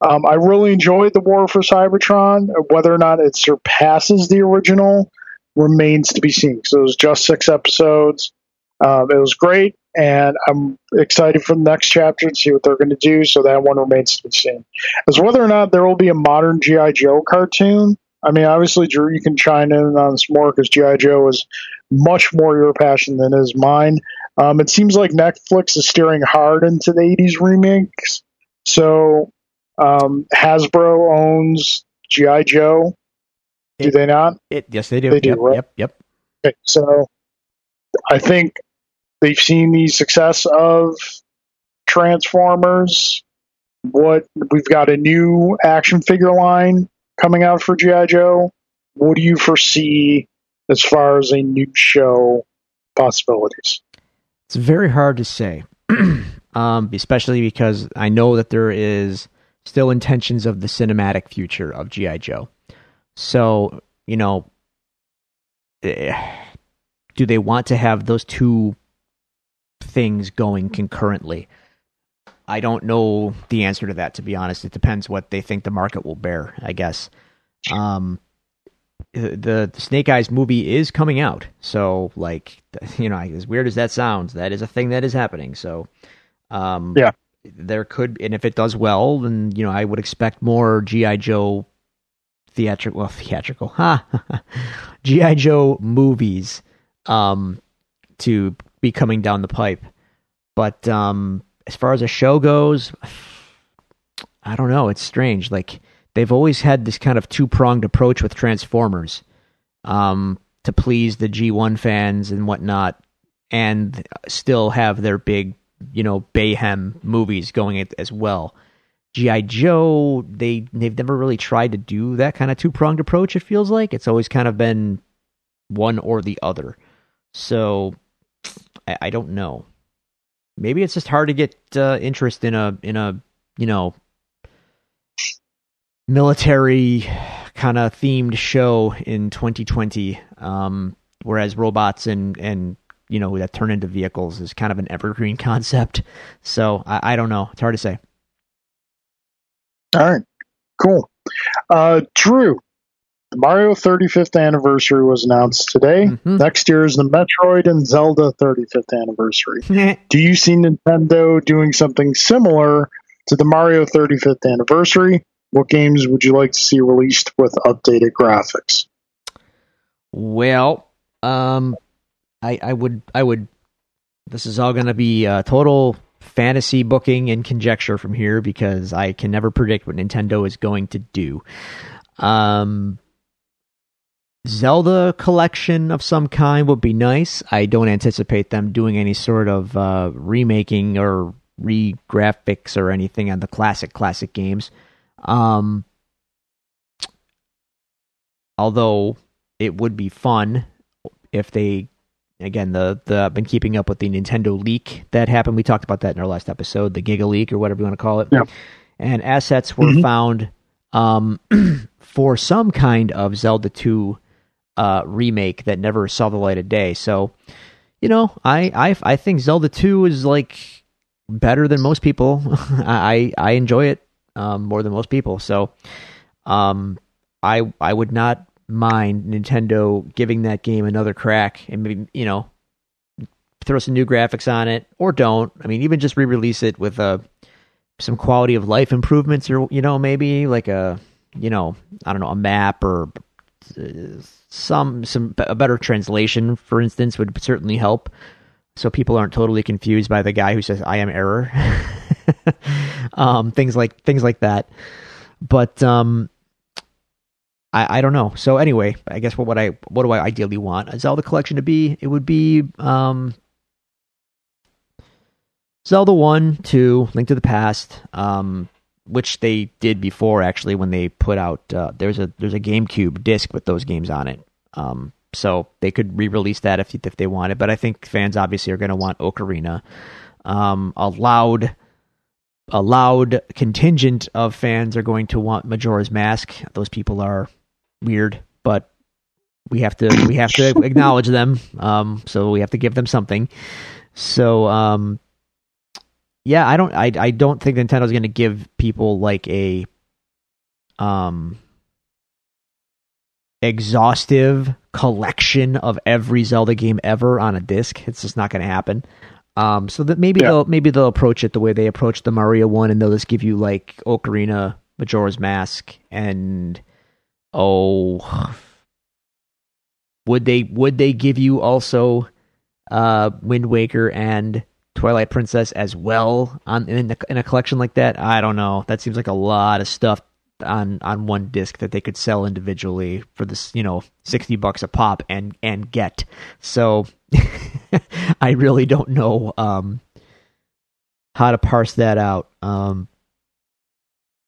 Um, I really enjoyed the War for Cybertron. Whether or not it surpasses the original remains to be seen. So it was just six episodes. Um, it was great, and I'm excited for the next chapter to see what they're going to do. So that one remains to be seen. As whether or not there will be a modern GI Joe cartoon. I mean, obviously, Drew, you can chime in on this more because GI Joe is much more your passion than is mine. Um, it seems like Netflix is steering hard into the 80s remakes. So um, Hasbro owns GI Joe. Do It- they not? It, yes, they do. They do, yep, right? yep, yep. Okay, so I think they've seen the success of Transformers. What we've got a new action figure line coming out for GI Joe. What do you foresee as far as a new show possibilities? It's very hard to say, um, especially because I know that there is still intentions of the cinematic future of GI Joe. So you know, eh, do they want to have those two things going concurrently? I don't know the answer to that. To be honest, it depends what they think the market will bear. I guess. Um, the the Snake Eyes movie is coming out, so like you know, as weird as that sounds, that is a thing that is happening. So, um, Yeah. There could, and if it does well, then you know, I would expect more GI Joe theatrical, well, theatrical, ha, GI Joe movies, um, to be coming down the pipe. But um, as far as a show goes, I don't know. It's strange. Like they've always had this kind of two pronged approach with Transformers, um, to please the G1 fans and whatnot, and still have their big, you know, Bayhem movies going as well. GI Joe, they they've never really tried to do that kind of two pronged approach. It feels like it's always kind of been one or the other. So I, I don't know. Maybe it's just hard to get uh, interest in a in a you know military kind of themed show in 2020 um, whereas robots and and you know that turn into vehicles is kind of an evergreen concept so i, I don't know it's hard to say All right, cool. Uh, Drew, the Mario 35th anniversary was announced today. Mhm. Next year is the Metroid and Zelda 35th anniversary. Do you see Nintendo doing something similar to the Mario 35th anniversary? What games would you like to see released with updated graphics? Well, um, I I would I would. This is all going to be uh, total fantasy booking and conjecture from here because I can never predict what Nintendo is going to do. Um, Zelda collection of some kind would be nice. I don't anticipate them doing any sort of uh, remaking or re-graphics or anything on the classic classic games. Um, although it would be fun if they again the the I've been keeping up with the Nintendo leak that happened. We talked about that in our last episode, the Giga leak or whatever you want to call it. Yeah. And assets were Mhm. found um, for some kind of Zelda 2 uh, remake that never saw the light of day. So, you know, I I I think Zelda 2 is like better than most people. I I enjoy it um, more than most people. So, um, I I would not mind Nintendo giving that game another crack and maybe you know throw some new graphics on it or don't. I mean, even just re-release it with uh, some quality of life improvements or you know maybe like a you know I don't know a map or uh, some some a better translation for instance would certainly help so people aren't totally confused by the guy who says I am error. um, things like things like that. But um, I, I don't know. So anyway, I guess what would I what do I ideally want a Zelda collection to be? It would be um, Zelda One, Two, Link to the Past, um, which they did before actually when they put out uh, there's a there's a GameCube disc with those games on it. Um, so they could re-release that if if they wanted, but I think fans obviously are going to want Ocarina. Um, a loud a loud contingent of fans are going to want Majora's Mask. Those people are weird, but we have to we have to acknowledge them. Um, so we have to give them something. So um, yeah, I don't I I don't think Nintendo's going to give people like a um exhaustive collection of every Zelda game ever on a disc. It's just not going to happen. Um, so that maybe yeah. they'll maybe they'll approach it the way they approached the Mario one, and they'll just give you like Ocarina, Majora's Mask, and oh, would they would they give you also uh, Wind Waker and Twilight Princess as well on in a, in a collection like that? I don't know. That seems like a lot of stuff on on one disc that they could sell individually for this, you know, 60 bucks a pop and and get. So I really don't know um, how to parse that out. Um,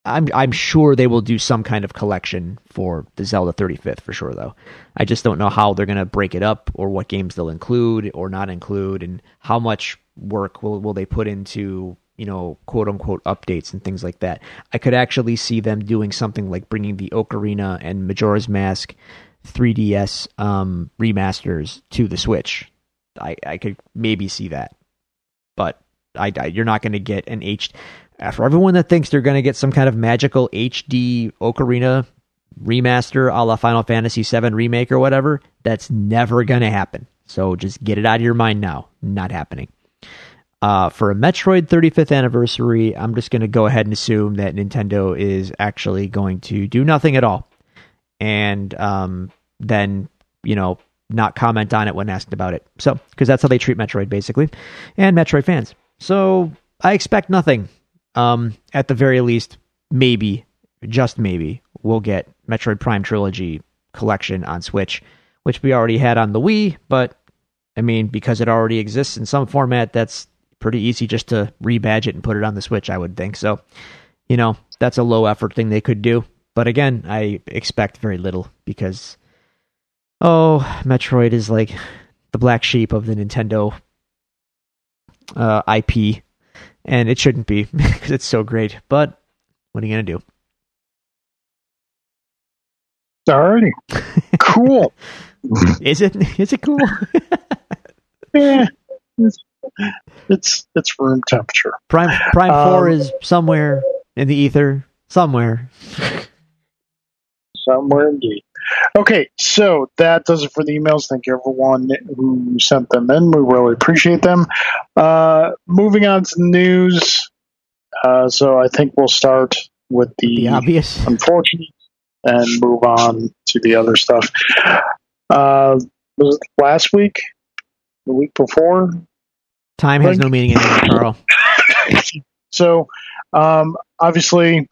I'm I'm sure they will do some kind of collection for the Zelda 35th for sure though. I just don't know how they're going to break it up or what games they'll include or not include and how much work will will they put into you know, quote unquote updates and things like that. I could actually see them doing something like bringing the Ocarina and Majora's Mask 3DS um, remasters to the Switch. I, I could maybe see that, but I, I you're not going to get an H. For everyone that thinks they're going to get some kind of magical HD Ocarina remaster a la Final Fantasy VII remake or whatever, that's never going to happen. So just get it out of your mind now. Not happening. Uh, for a Metroid 35th anniversary, I'm just going to go ahead and assume that Nintendo is actually going to do nothing at all, and um, then you know not comment on it when asked about it. So because that's how they treat Metroid basically, and Metroid fans. So I expect nothing. Um, at the very least, maybe, just maybe, we'll get Metroid Prime Trilogy collection on Switch, which we already had on the Wii, but I mean, because it already exists in some format, that's pretty easy just to rebadge it and put it on the Switch, I would think. So, you know, that's a low effort thing they could do. But again, I expect very little because, oh, Metroid is like the black sheep of the Nintendo uh, IP, and it shouldn't be because it's so great. But what are you going to do? Alrighty. Cool. is it? Is it cool? yeah it's it's room temperature. Prime Prime um, Four is somewhere in the ether, somewhere. somewhere indeed. Okay, so that does it for the emails. Thank you everyone who sent them in. We really appreciate them. Uh, moving on to the news. Uh, so I think we'll start with the, the obvious, unfortunate, and move on to the other stuff. Uh, was it last week? The week before? Time has no meaning anymore, Carl. so, um, obviously,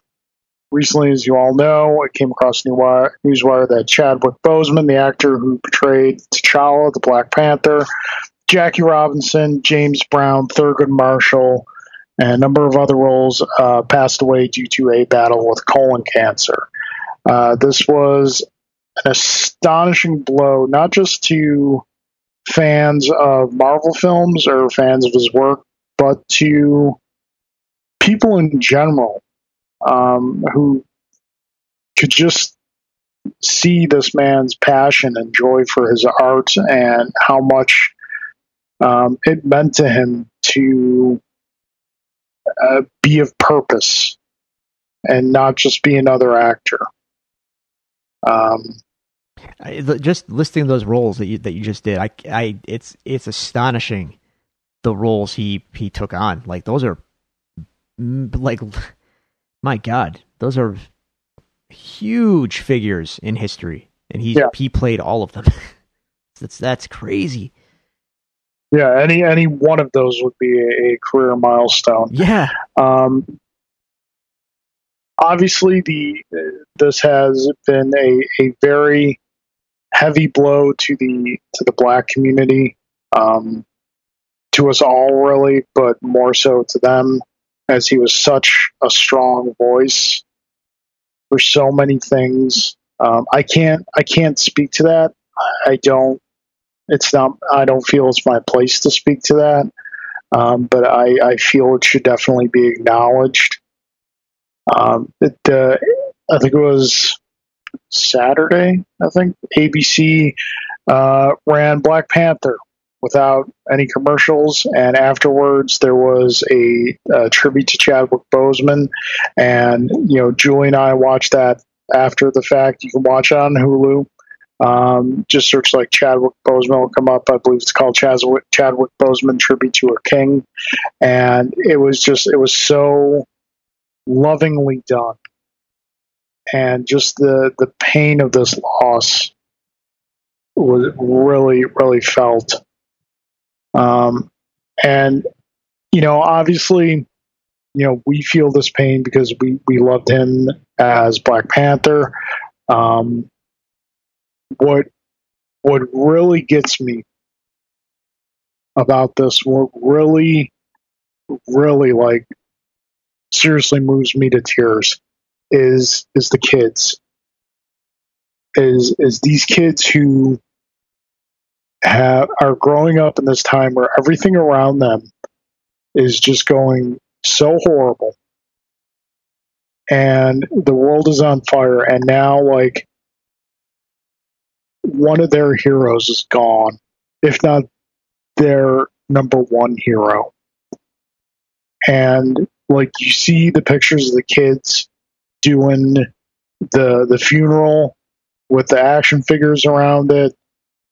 recently, as you all know, it came across Newswire, that Chadwick Boseman, the actor who portrayed T'Challa, the Black Panther, Jackie Robinson, James Brown, Thurgood Marshall, and a number of other roles uh, passed away due to a battle with colon cancer. Uh, this was an astonishing blow, not just to fans of Marvel films or fans of his work, but to people in general um, who could just see this man's passion and joy for his art and how much um, it meant to him to uh, be of purpose and not just be another actor. Um, just listing those roles that you that you just did, I, I, it's it's astonishing the roles he he took on. Like those are like, my God, those are huge figures in history, and he yeah. he played all of them. that's that's crazy. Yeah, any any one of those would be a, a career milestone. Yeah. Um, obviously, the this has been a, a very heavy blow to the to the black community, um, to us all really, but more so to them as he was such a strong voice for so many things. Um, I can't I can't speak to that. I don't. It's not. I don't feel it's my place to speak to that. Um, but I, I feel it should definitely be acknowledged. Um, it, uh, I think it was Saturday. I think ABC uh, ran Black Panther without any commercials, and afterwards there was a, a tribute to Chadwick Boseman. And you know, Julie and I watched that after the fact. You can watch it on Hulu. Um, just search like Chadwick Boseman will come up. I believe it's called Chadwick, Chadwick Boseman Tribute to a King, and it was just it was so lovingly done, and just the the pain of this loss was really really felt. Um, and you know, obviously, you know, we feel this pain because we we loved him as Black Panther. Um, what what really gets me about this, what really, really like seriously moves me to tears, is is the kids. Is is these kids who have are growing up in this time where everything around them is just going so horrible. And the world is on fire. And now like one of their heroes is gone, if not their number one hero. And like you see the pictures of the kids doing the the funeral with the action figures around it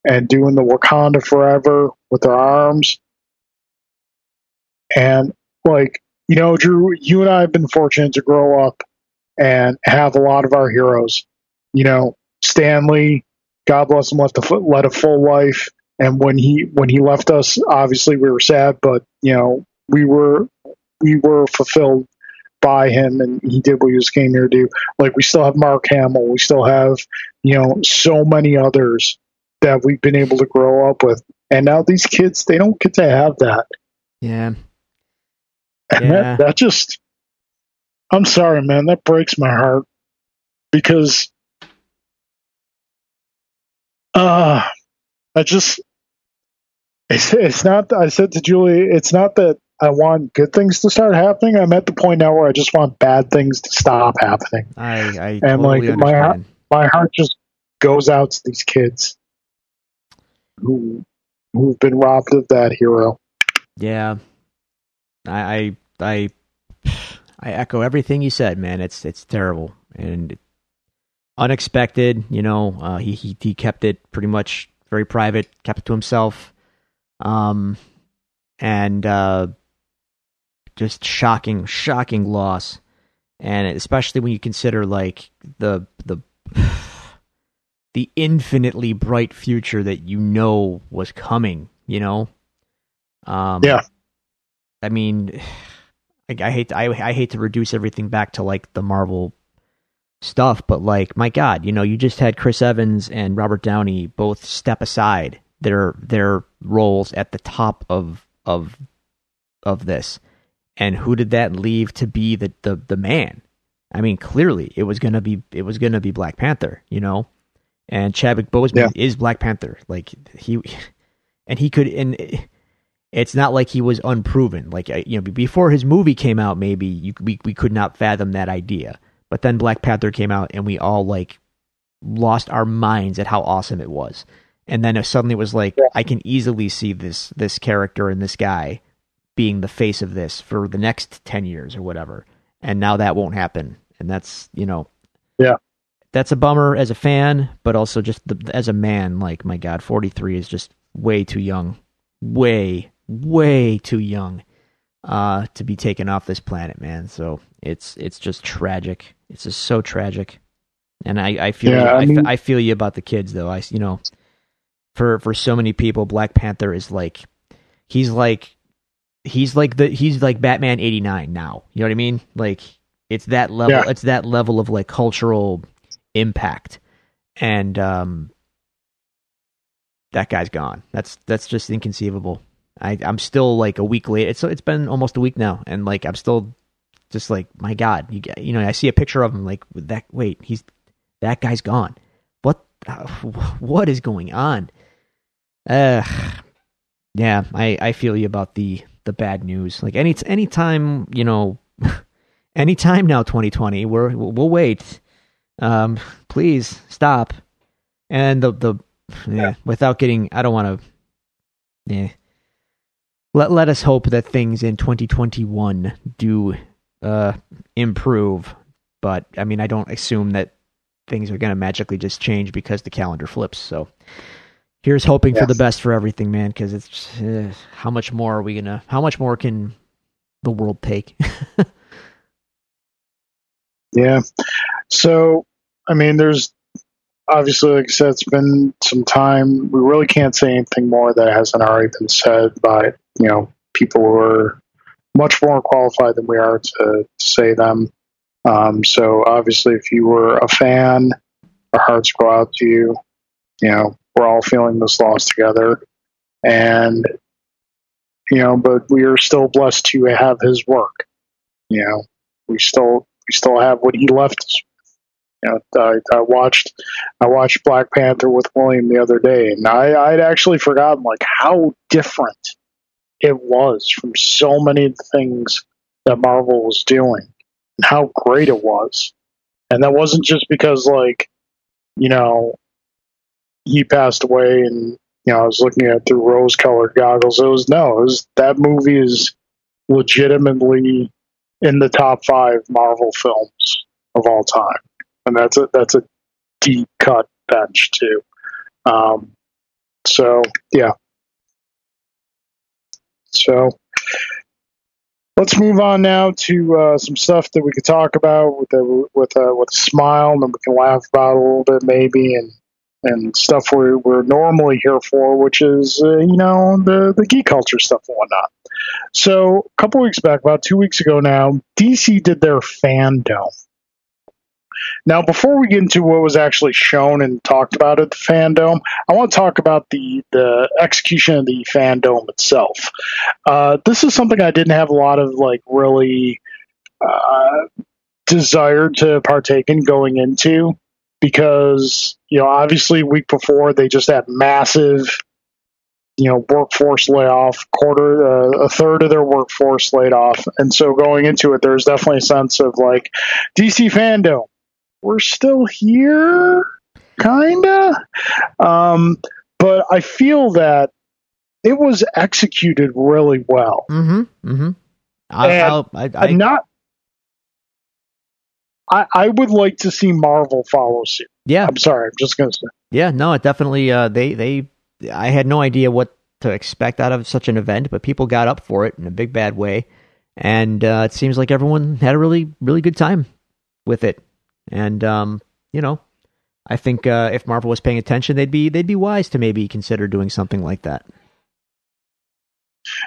and doing the Wakanda forever with their arms. And like, you know, Drew, you and I have been fortunate to grow up and have a lot of our heroes. You know, Stan Lee, God bless him, left a led a full life. And when he when he left us, obviously we were sad, but you know we were we were fulfilled by him, and he did what he was came here to do. Like we still have Mark Hamill, we still have you know so many others that we've been able to grow up with, and now these kids they don't get to have that. Yeah, and Yeah. that that just I'm sorry, man, that breaks my heart because uh I just it's it's not I said to Julie, it's not that I want good things to start happening. I'm at the point now where I just want bad things to stop happening. I I And, totally like, my- My heart just goes out to these kids who who've been robbed of that hero. Yeah, I, I I I echo everything you said, man. It's it's terrible and unexpected. You know, uh, he he he kept it pretty much very private, kept it to himself, um, and uh, just shocking, shocking loss, and especially when you consider like the the the infinitely bright future that you know was coming. You know, um, Yeah. I mean, I, I hate to, I I hate to reduce everything back to like the Marvel stuff, but like my God, you know, you just had Chris Evans and Robert Downey both step aside their their roles at the top of of of this, and who did that leave to be the the the man? I mean, clearly it was gonna be it was gonna be Black Panther, you know, and Chadwick Boseman Yeah. is Black Panther, like he and he could and it's not like he was unproven. Like you know, before his movie came out, maybe you, we we could not fathom that idea. But then Black Panther came out, and we all like lost our minds at how awesome it was. And then suddenly it suddenly was like, Yeah. I can easily see this this character and this guy being the face of this for the next ten years or whatever. And now that won't happen, and that's you know, Yeah. That's a bummer as a fan, but also just the, as a man. Like my God, forty three is just way too young, way way too young uh to be taken off this planet man. So it's it's just tragic. It's just so tragic. And i i feel Yeah, you, I I, mean- I feel you about the kids though. I you know for for so many people black panther is like he's like he's like the he's like batman 89 now. You know what i mean? Like it's that level Yeah. it's that level of like cultural impact and um that guy's gone that's that's just inconceivable I, I'm still like a week late. It's it's been almost a week now, and like I'm still just like my God, you get, you know, I see a picture of him like that. Wait, he's that guy's gone. What what is going on? Uh, yeah, I I feel you about the the bad news. Like any anytime you know, anytime now, 2020, we're we'll wait. Um, please stop. And the the yeah, without getting, I don't want to. Yeah. Let let us hope that things in 2021 do uh, improve. But I mean, I don't assume that things are going to magically just change because the calendar flips. So here's hoping yes. for the best for everything, man. Because it's uh, how much more are we gonna? How much more can the world take? yeah. So I mean, there's obviously, like I said, it's been some time. We really can't say anything more that hasn't already been said by you know people who are much more qualified than we are to, say them. Um, so obviously, if you were a fan, our hearts go out to you. You know, we're all feeling this loss together, and you know, but we are still blessed to have his work. You know, we still we still have what he left us. You know, I, I watched I watched Black Panther with William the other day, and I I'd actually forgotten like how different it was from so many things that Marvel was doing and how great it was. And that wasn't just because, like, you know, he passed away and, you know, I was looking at through rose colored goggles. It was no, it was, that movie is legitimately in the top five Marvel films of all time. And that's a, that's a deep cut bench, too. Um, so, yeah, so let's move on now to uh, some stuff that we could talk about with a, with a, with a smile, and we can laugh about a little bit maybe, and and stuff we're, we're normally here for, which is uh, you know the the geek culture stuff and whatnot. So a couple weeks back, about two weeks ago now, DC did their Fandome. Now, before we get into what was actually shown and talked about at the Fandome, I want to talk about the the execution of the Fandome itself. Uh, this is something I didn't have a lot of like really uh, desire to partake in going into because you know obviously week before they just had massive you know workforce layoff quarter uh, a third of their workforce laid off and so going into it there's definitely a sense of like dc Fandome we're still here, kinda. Um, but I feel that it was executed really well. Mm-hmm. Mm-hmm. I, I, I, not. I, I would like to see Marvel follow suit. Yeah, I'm sorry. I'm just gonna say. Yeah, no, it definitely. Uh, they they. I had no idea what to expect out of such an event, but people got up for it in a big bad way, and uh, it seems like everyone had a really really good time with it. And um, you know, I think uh, if Marvel was paying attention, they'd be they'd be wise to maybe consider doing something like that.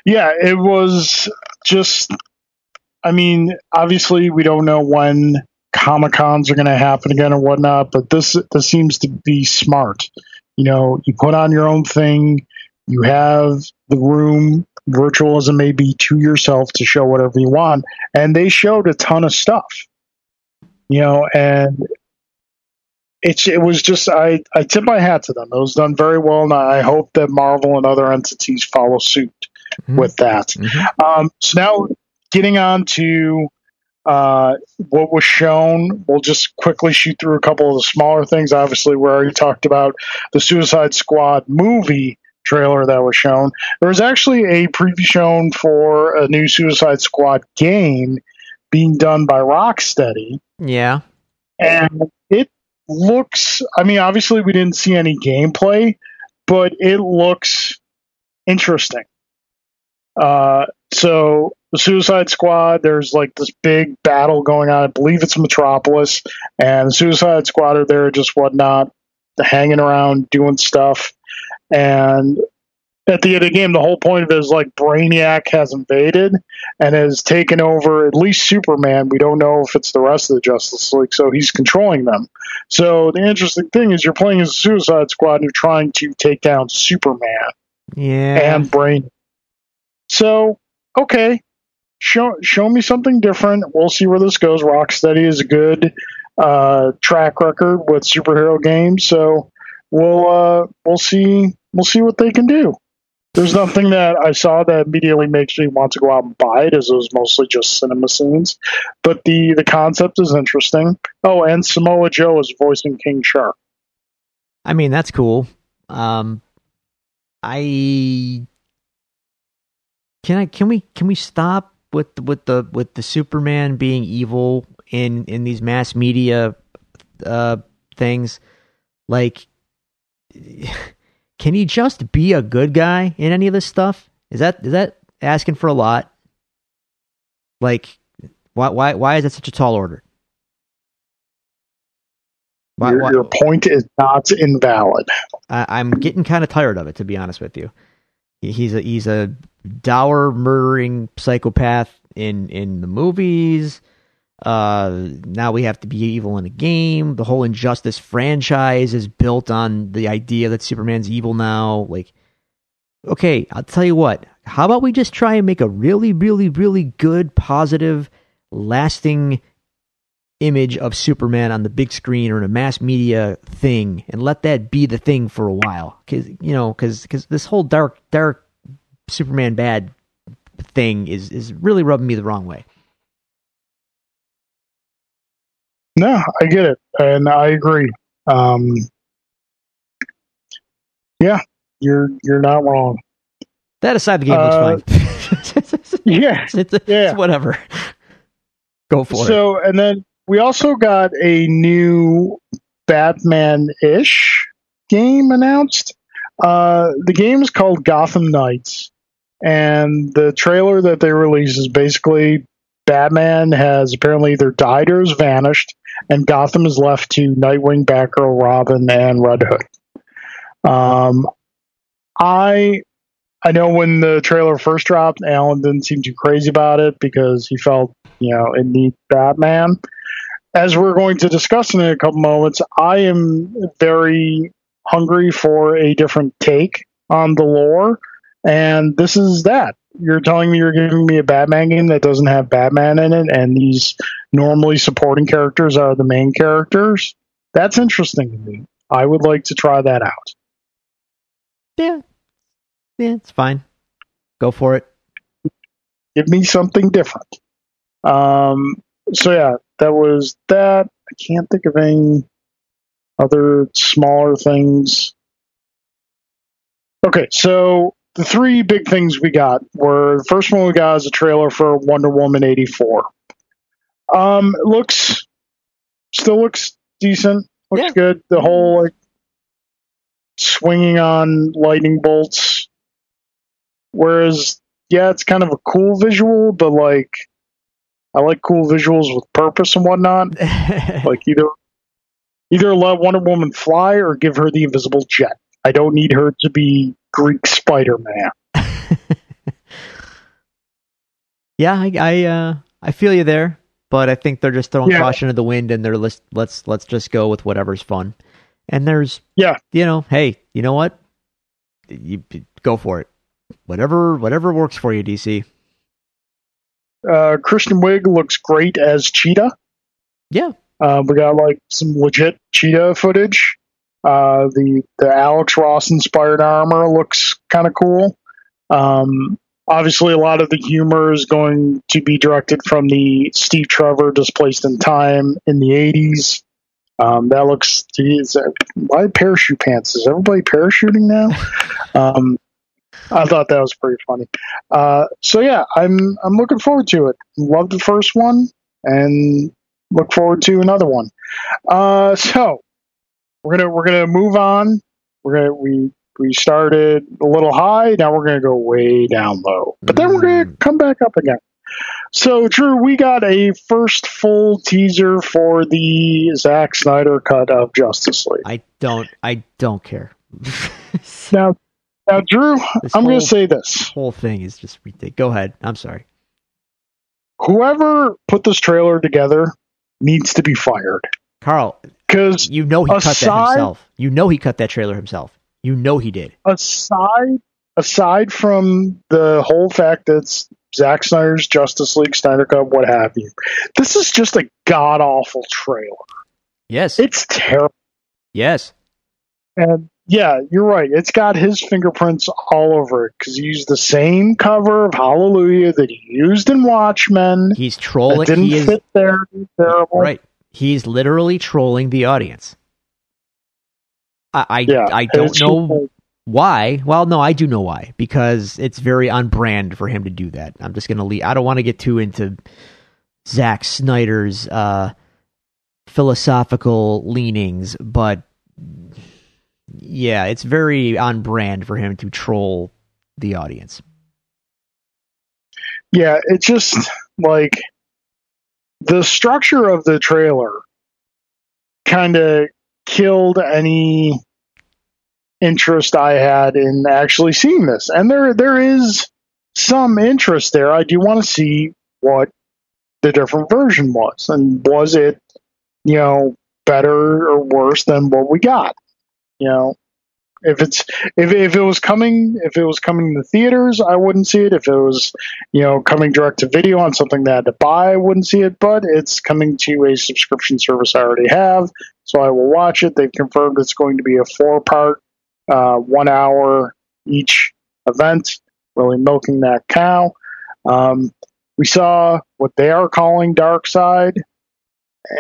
Yeah, it was just. I mean, obviously, we don't know when Comic Cons are going to happen again or whatnot, but this this seems to be smart. You know, you put on your own thing. You have the room, virtual as it may be, to yourself to show whatever you want, and they showed a ton of stuff you know, and it's it was just I I tip my hat to them. It was done very well, and I hope that Marvel and other entities follow suit mm-hmm. with that. Mm-hmm. Um, so now getting on to uh, what was shown, we'll just quickly shoot through a couple of the smaller things. Obviously, we already talked about the Suicide Squad movie trailer that was shown. There was actually a preview shown for a new Suicide Squad game being done by Rocksteady. Yeah. And it looks, I mean, obviously we didn't see any gameplay, but it looks interesting. Uh, so the Suicide Squad, there's like this big battle going on. I believe it's Metropolis, and the Suicide Squad are there just whatnot, hanging around doing stuff. And at the end of the game, the whole point of it is like Brainiac has invaded and has taken over at least Superman. We don't know if it's the rest of the Justice League, so he's controlling them. So the interesting thing is you're playing as a Suicide Squad and you're trying to take down Superman yeah. and Brain. So, okay, show show me something different. We'll see where this goes. Rocksteady is a good uh, track record with superhero games, so we'll uh, we'll see we'll see what they can do. There's nothing that I saw that immediately makes me want to go out and buy it, as it was mostly just cinema scenes. But the the concept is interesting. Oh, and Samoa Joe is voicing King Shark. I mean, that's cool. Um, I can I can we can we stop with with the with the Superman being evil in in these mass media uh things like can he just be a good guy in any of this stuff? Is that is that asking for a lot? Like why why why is that such a tall order? Why, your, why, your point is not invalid. I, i'm getting kind of tired of it to be honest with you. He's a he's a dour murdering psychopath in in the movies. Uh, now we have to be evil in a game. The whole Injustice franchise is built on the idea that Superman's evil now. Like, okay, I'll tell you what. How about we just try and make a really, really, really good, positive, lasting image of Superman on the big screen or in a mass media thing, and let that be the thing for a while? Because you know, because because this whole dark, dark Superman bad thing is is really rubbing me the wrong way. No, I get it, and I agree. Um, yeah, you're you're not wrong. That aside, the game uh, looks fine. yeah, it's, it's, yeah, whatever. Go for so, it. So, and then we also got a new Batman-ish game announced. Uh, the game is called Gotham Knights, and the trailer that they released is basically Batman has apparently either died or has vanished, and Gotham is left to Nightwing, Batgirl, Robin, and Red Hood. Um, I I know when the trailer first dropped, Alan didn't seem too crazy about it because he felt you know it needs Batman. As we're going to discuss in a couple moments, I am very hungry for a different take on the lore and this is that. You're telling me you're giving me a Batman game that doesn't have Batman in it, and these normally supporting characters are the main characters? That's interesting to me. I would like to try that out. Yeah. Yeah, it's fine. Go for it. Give me something different. Um, so yeah, that was that. I can't think of any other smaller things. Okay, so the three big things we got were the first one we got is a trailer for Wonder Woman 84. Um, it looks still looks decent. Looks yeah. good. The whole like swinging on lightning bolts. Whereas, yeah, it's kind of a cool visual, but like, I like cool visuals with purpose and whatnot. like either either let Wonder Woman fly or give her the invisible jet. I don't need her to be Greek Spider Man. yeah, I I, uh, I feel you there, but I think they're just throwing yeah. caution to the wind, and they're let's let's let's just go with whatever's fun. And there's yeah, you know, hey, you know what? You go for it. Whatever whatever works for you, DC. Uh, Kristen Wiig looks great as Cheetah. Yeah, uh, we got like some legit Cheetah footage. Uh, the the Alex Ross inspired armor looks kind of cool. Um, obviously, a lot of the humor is going to be directed from the Steve Trevor displaced in time in the '80s. Um, that looks. Geez, why parachute pants? Is everybody parachuting now? um, I thought that was pretty funny. Uh, so yeah, I'm I'm looking forward to it. Love the first one and look forward to another one. Uh, so we're gonna we're gonna move on. We're gonna we we started a little high. Now we're gonna go way down low, but then we're gonna mm. come back up again. So, Drew, we got a first full teaser for the Zack Snyder cut of Justice League. I don't, I don't care. now, now, Drew, this I'm going to say this whole thing is just ridiculous. Go ahead. I'm sorry. Whoever put this trailer together needs to be fired. Carl, because you know he aside, cut that himself. You know he cut that trailer himself. You know he did. Aside aside from the whole fact that it's Zack Snyder's Justice League, Snyder Cut, what have you. This is just a god awful trailer. Yes. It's terrible. Yes. And yeah, you're right. It's got his fingerprints all over it because he used the same cover of Hallelujah that he used in Watchmen. He's trolling. It didn't he is, fit there. Terrible. Right. He's literally trolling the audience. I I, Yeah, I don't know just- why. Well, no, I do know why because it's very on brand for him to do that. I'm just gonna leave. I don't want to get too into Zack Snyder's uh, philosophical leanings, but yeah, it's very on brand for him to troll the audience. Yeah, it's just like the structure of the trailer kind of killed any interest I had in actually seeing this. And there there is some interest there. I do want to see what the different version was and was it, you know, better or worse than what we got. You know, if it's if if it was coming if it was coming to theaters, I wouldn't see it. If it was you know coming direct to video on something that I had to buy, I wouldn't see it. But it's coming to a subscription service I already have, so I will watch it. They've confirmed it's going to be a four part, uh, one hour each event. Really milking that cow. Um, we saw what they are calling Darkseid.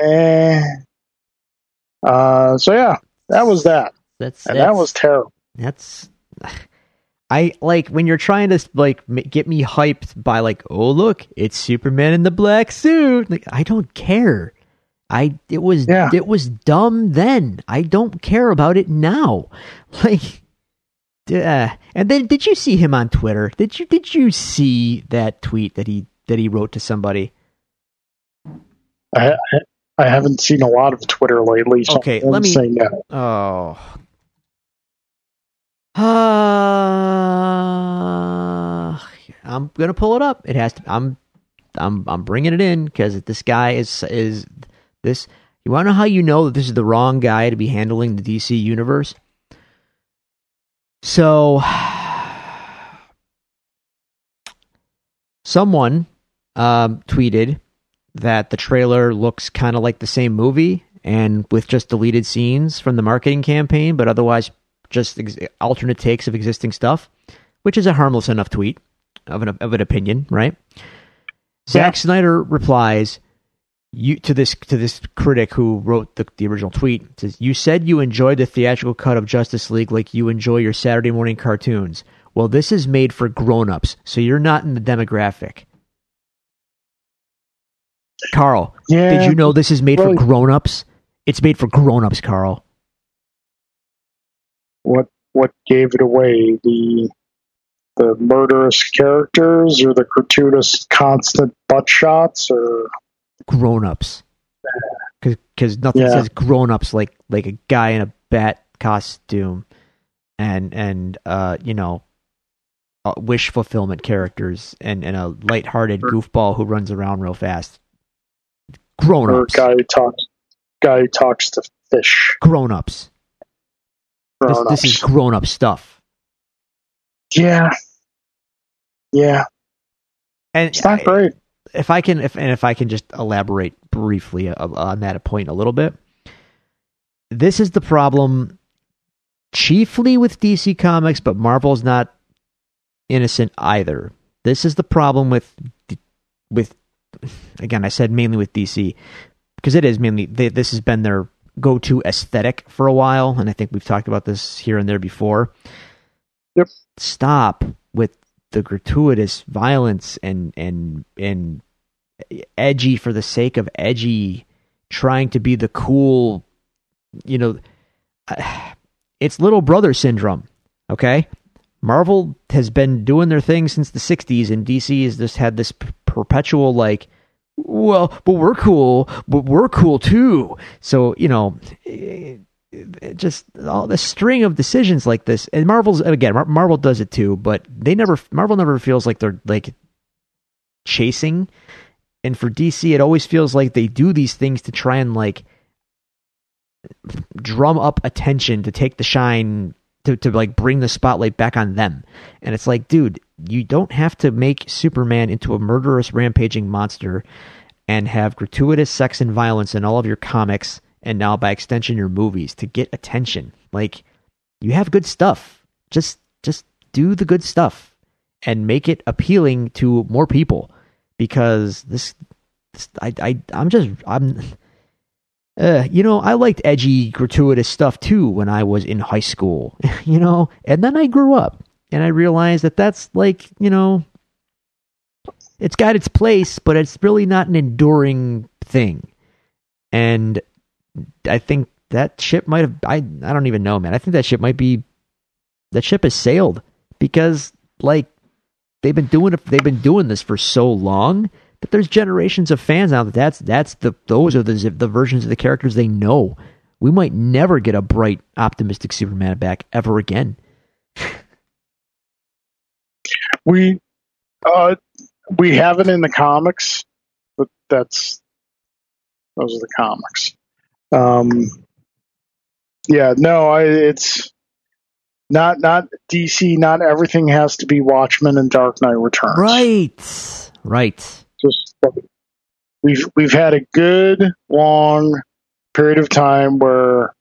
Eh. Uh, so yeah, that was that, That's, and that's that was terrible. That's I like when you're trying to like get me hyped by like, oh look, it's Superman in the black suit. Like I don't care. I it was Yeah. it was dumb then. I don't care about it now. Like, uh, and then did you see him on Twitter? Did you did you see that tweet that he that he wrote to somebody? I, I haven't seen a lot of Twitter lately. So Okay, let me- say no. Oh. Uh, I'm gonna pull it up. It has to. I'm, I'm, I'm bringing it in because this guy is is this. You want to know how you know that this is the wrong guy to be handling the DC universe? So, someone um, tweeted that the trailer looks kind of like the same movie and with just deleted scenes from the marketing campaign, but otherwise just ex- alternate takes of existing stuff, which is a harmless enough tweet of an of an opinion, right? Zack Snyder replies you to this to this critic who wrote the, the original tweet says you said you enjoyed the theatrical cut of Justice League like you enjoy your Saturday morning cartoons. Well, this is made for grown-ups, so you're not in the demographic. Carl, Yeah, did you know this is made really- for grown-ups? It's made for grown-ups, Carl. What what gave it away? The the murderous characters or the gratuitous constant butt shots or? Grown-ups. Because nothing Yeah. says grown-ups like like a guy in a bat costume and and uh you know uh, wish fulfillment characters and and a light-hearted goofball who runs around real fast. Grown-ups. Guy who talks guy who talks to fish. grown-ups this, this is grown-up stuff yeah, yeah. and It's not great. if I can, if and if I can just elaborate briefly on that point a little bit, this is the problem, chiefly with DC Comics, but Marvel's not innocent either. This is the problem with with again, I said mainly with DC because it is mainly they, this has been their go-to aesthetic for a while, and I think we've talked about this here and there before. Yep. Stop with the gratuitous violence and and and edgy for the sake of edgy, trying to be the cool, you know, it's little brother syndrome. Okay, Marvel has been doing their thing since the '60s, and DC has just had this perpetual like, well, but we're cool, but we're cool too. So you know. just all the string of decisions like this and marvel's again Mar- marvel does it too but they never marvel never feels like they're like chasing and for dc it always feels like they do these things to try and like drum up attention to take the shine to to like bring the spotlight back on them. And it's like, dude, you don't have to make Superman into a murderous rampaging monster and have gratuitous sex and violence in all of your comics and now by extension your movies to get attention. Like you have good stuff. Just just do the good stuff and make it appealing to more people because this, this I I I'm just I'm uh, you know, I liked edgy, gratuitous stuff too when I was in high school, you know, and then I grew up and I realized that that's like, you know, it's got its place, but it's really not an enduring thing. And I think that ship might have, I, I don't even know, man. I think that ship might be, that ship has sailed because, like, they've been doing it, they've been doing this for so long but there's generations of fans now that that's that's the those are the the versions of the characters they know. We might never get a bright, optimistic Superman back ever again. we uh we have it in the comics, but that's those are the comics. Um yeah, no, I, it's not not DC. Not everything has to be Watchmen and Dark Knight Returns. Right, right just we've we've had a good long period of time where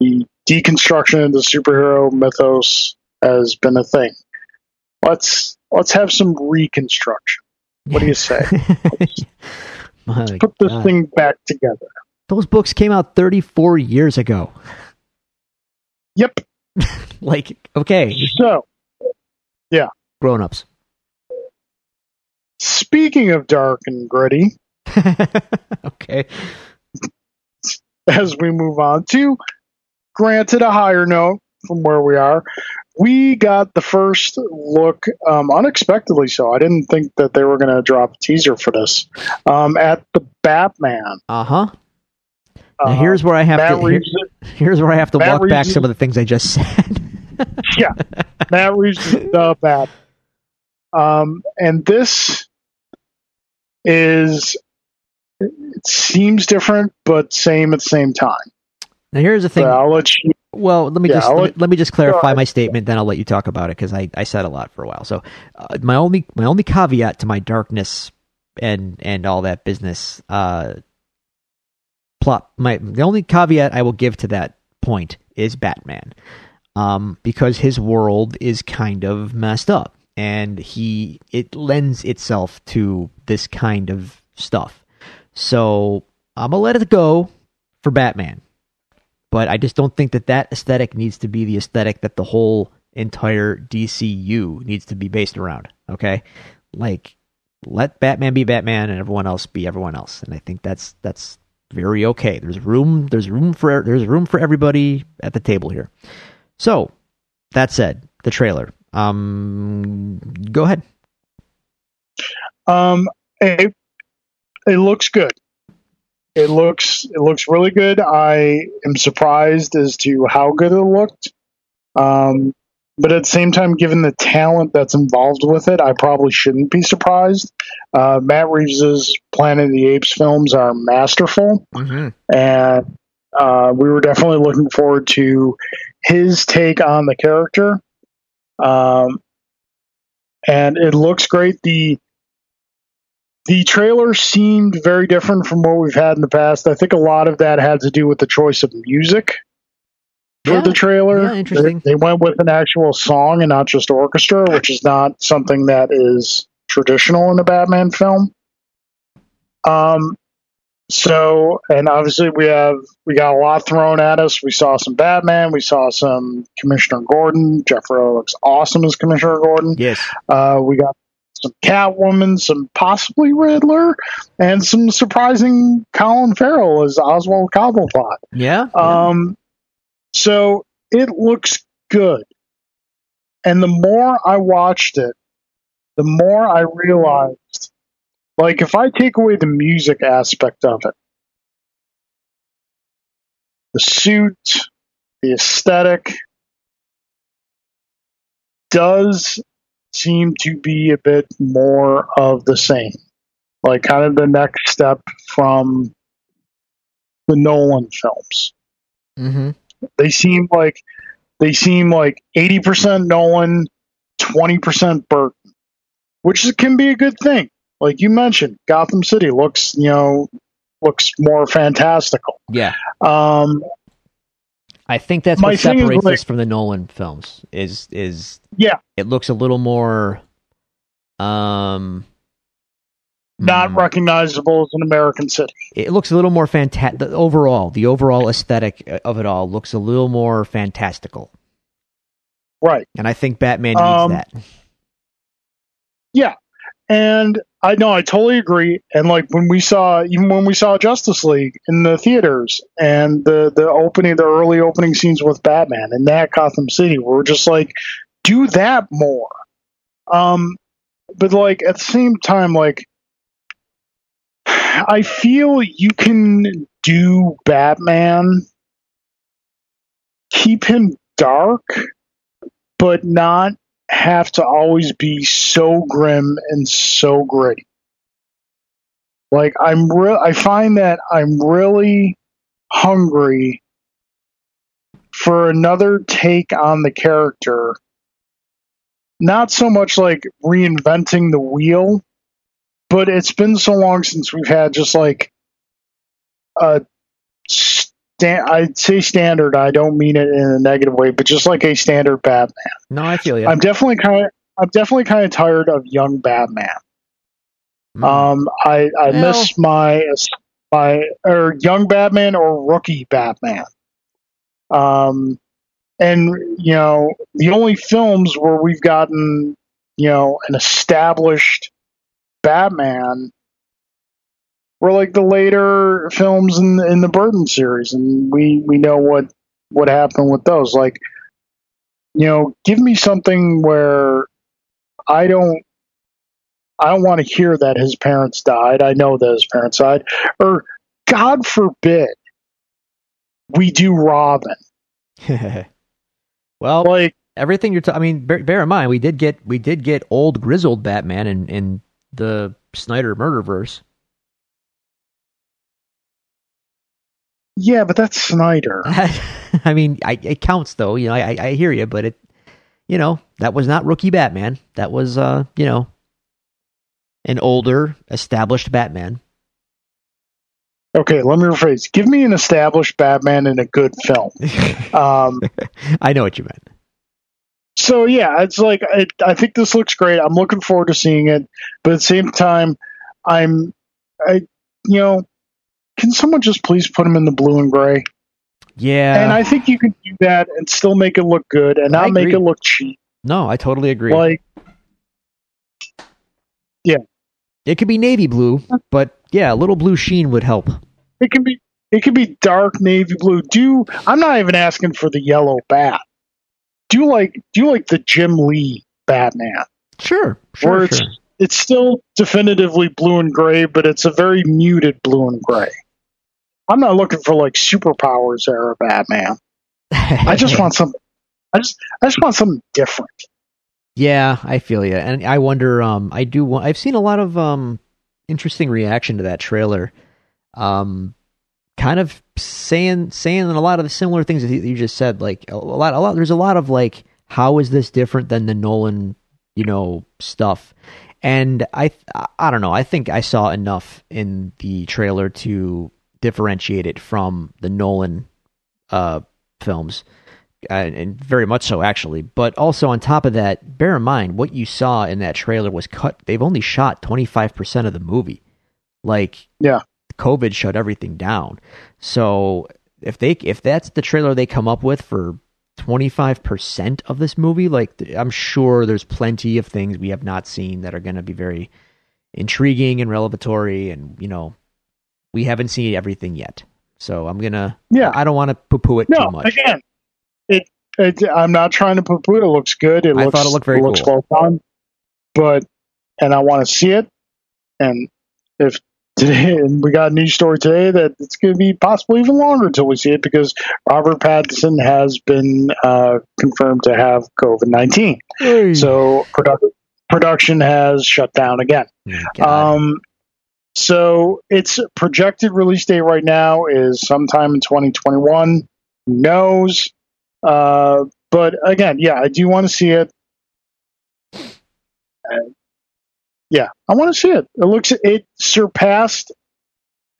the deconstruction of the superhero mythos has been a thing. Let's let's have some reconstruction. What do you say? let's, put this God. thing back together. Those books came out 34 years ago. Yep. like, okay. So, yeah. Grown ups. Speaking of dark and gritty, okay. As we move on to, granted, a higher note from where we are, we got the first look um, unexpectedly. So I didn't think that they were going to drop a teaser for this um, at the Batman. Uh-huh. Now here's where I have to here, here's where I have to Matt walk Reeves back some of the things I just said. yeah, Matt Reeves the Bat. Um, and this is it seems different but same at the same time. Now here's the thing. So I'll let you. Well, let me yeah, just let, let, me, let, me, just clarify my statement. Then I'll let you talk about it because I, I said a lot for a while. So uh, my only my only caveat to my darkness and and all that business uh, plot my the only caveat I will give to that point is Batman, um, because his world is kind of messed up and he it lends itself to this kind of stuff. So I'm gonna let it go for Batman, but I just don't think that that aesthetic needs to be the aesthetic that the whole entire DCU needs to be based around. Okay, like let Batman be Batman and everyone else be everyone else, and I think that's that's very okay. There's room. There's room for there's room for everybody at the table here. So that said, the trailer. Um, go ahead. Um, it, it looks good. It looks it looks really good. I am surprised as to how good it looked. Um, but at the same time, given the talent that's involved with it, I probably shouldn't be surprised. Uh, Matt Reeves's Planet of the Apes films are masterful, mm-hmm. and uh, we were definitely looking forward to his take on the character. Um, and it looks great. The the trailer seemed very different from what we've had in the past. I think a lot of that had to do with the choice of music for yeah, the trailer. Yeah, interesting. They, they, went with an actual song and not just orchestra, which is not something that is traditional in a Batman film. Um, so, and obviously we have we got a lot thrown at us. We saw some Batman, we saw some Commissioner Gordon. Jeffrey looks awesome as Commissioner Gordon. Yes. Uh, we got some Catwoman, some possibly Riddler, and some surprising Colin Farrell as Oswald Cobblepot. Yeah. Um. Yeah. So it looks good, and the more I watched it, the more I realized like if I take away the music aspect of it, the suit, the aesthetic does seem to be a bit more of the same. Like kind of the next step from the Nolan films. Mm-hmm. They seem like They seem like 80% Nolan, 20% Burton, which can be a good thing. Like you mentioned, Gotham City looks, you know, looks more fantastical. Yeah. Um, I think that's what separates like- this from the Nolan films. Is is Yeah. it looks a little more, um, not mm, recognizable as an American city. it looks a little more fantastic. Overall, the overall aesthetic of it all looks a little more fantastical, Right. and I think Batman needs that. Um, that. And I know I totally agree. And like when we saw, even when we saw Justice League in the theaters, and the the opening, the early opening scenes with Batman and that Gotham City, we were just like, do that more. Um, but like at the same time, like I feel you can do Batman, keep him dark, but not have to always be so grim and so gritty. Like I'm real I find that I'm really hungry for another take on the character. Not so much like reinventing the wheel, but it's been so long since we've had just like a sta- I'd say standard. I don't mean it in a negative way, but just like a standard Batman. No, I feel you. I'm definitely kind of I'm definitely kind of tired of young Batman. Mm. Um, I I Well- miss my my or young Batman or rookie Batman. Um, and you know the only films where we've gotten you know an established Batman were like the later films in in the Burton series, and we we know what what happened with those. Like you know, give me something where I don't I don't want to hear that his parents died. I know that his parents died. Or God forbid we do Robin. well, Like everything you're. ta- I mean, bear, bear in mind, we did get we did get old grizzled Batman in in the Snyder Murderverse. Yeah, but that's Snyder. I mean, I, it counts though. You know, I, I hear you, but it, you know, that was not rookie Batman. That was, uh, you know, an older, established Batman. Okay, let me rephrase. Give me an established Batman in a good film. Um, I know what you meant. so yeah, it's like I, I think this looks great. I'm looking forward to seeing it, but at the same time, I'm, I, you know, can someone just please put him in the blue and gray? Yeah. and I think you can do that and still make it look good and not make it look cheap. no, I totally agree. Like, yeah. it could be navy blue, but yeah, a little blue sheen would help. it can be, it could be dark navy blue. Do I'm not even asking for the yellow bat. Do you like, do you like the Jim Lee Batman, Sure, where sure, it's sure. it's still definitively blue and gray, but it's a very muted blue and gray. I'm not looking for like superpowers era Batman. I just want some. I just I just want something different. Yeah, I feel you, and I wonder. Um, I do. I've seen a lot of um interesting reaction to that trailer. Um, kind of saying saying a lot of the similar things that you just said. Like a lot, a lot. There's a lot of like, how is this different than the Nolan, you know, stuff? And I, I don't know. I think I saw enough in the trailer to differentiate it from the Nolan uh films uh, and very much so actually. But also on top of that, bear in mind what you saw in that trailer was cut. They've only shot twenty five percent of the movie. Like Yeah. COVID shut everything down. So if they if that's the trailer they come up with for twenty five percent of this movie, like I'm sure there's plenty of things we have not seen that are going to be very intriguing and revelatory, and you know we haven't seen everything yet. So I'm gonna Yeah. I don't want to poo poo it No, too much. again, it, it. I'm not trying to poo-poo it. It looks good. It I looks, thought it looked very looks cool. well done. But and I want to see it. And if today, and we got a news story today that it's going to be possibly even longer until we see it because Robert Pattinson has been uh, confirmed to have COVID nineteen. So produ- production has shut down again. Um, so its projected release date right now is sometime in 2021. Who knows? Uh, but again, yeah, I do want to see it. Yeah, I want to see it. It looks it surpassed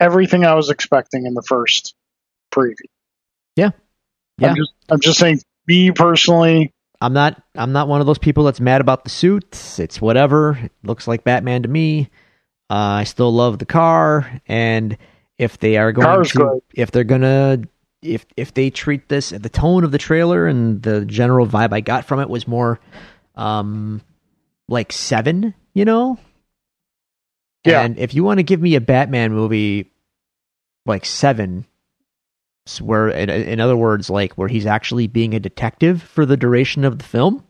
everything I was expecting in the first preview. Yeah, yeah. I'm just, I'm just saying, me personally, I'm not I'm not one of those people that's mad about the suits. It's whatever. It looks like Batman to me. Uh, I still love the car, and if they are going Car's to, great. if they're gonna, if if they treat this, the tone of the trailer and the general vibe I got from it was more, um, like seven, you know. Yeah. And if you want to give me a Batman movie, like seven, where in, in other words, like where he's actually being a detective for the duration of the film,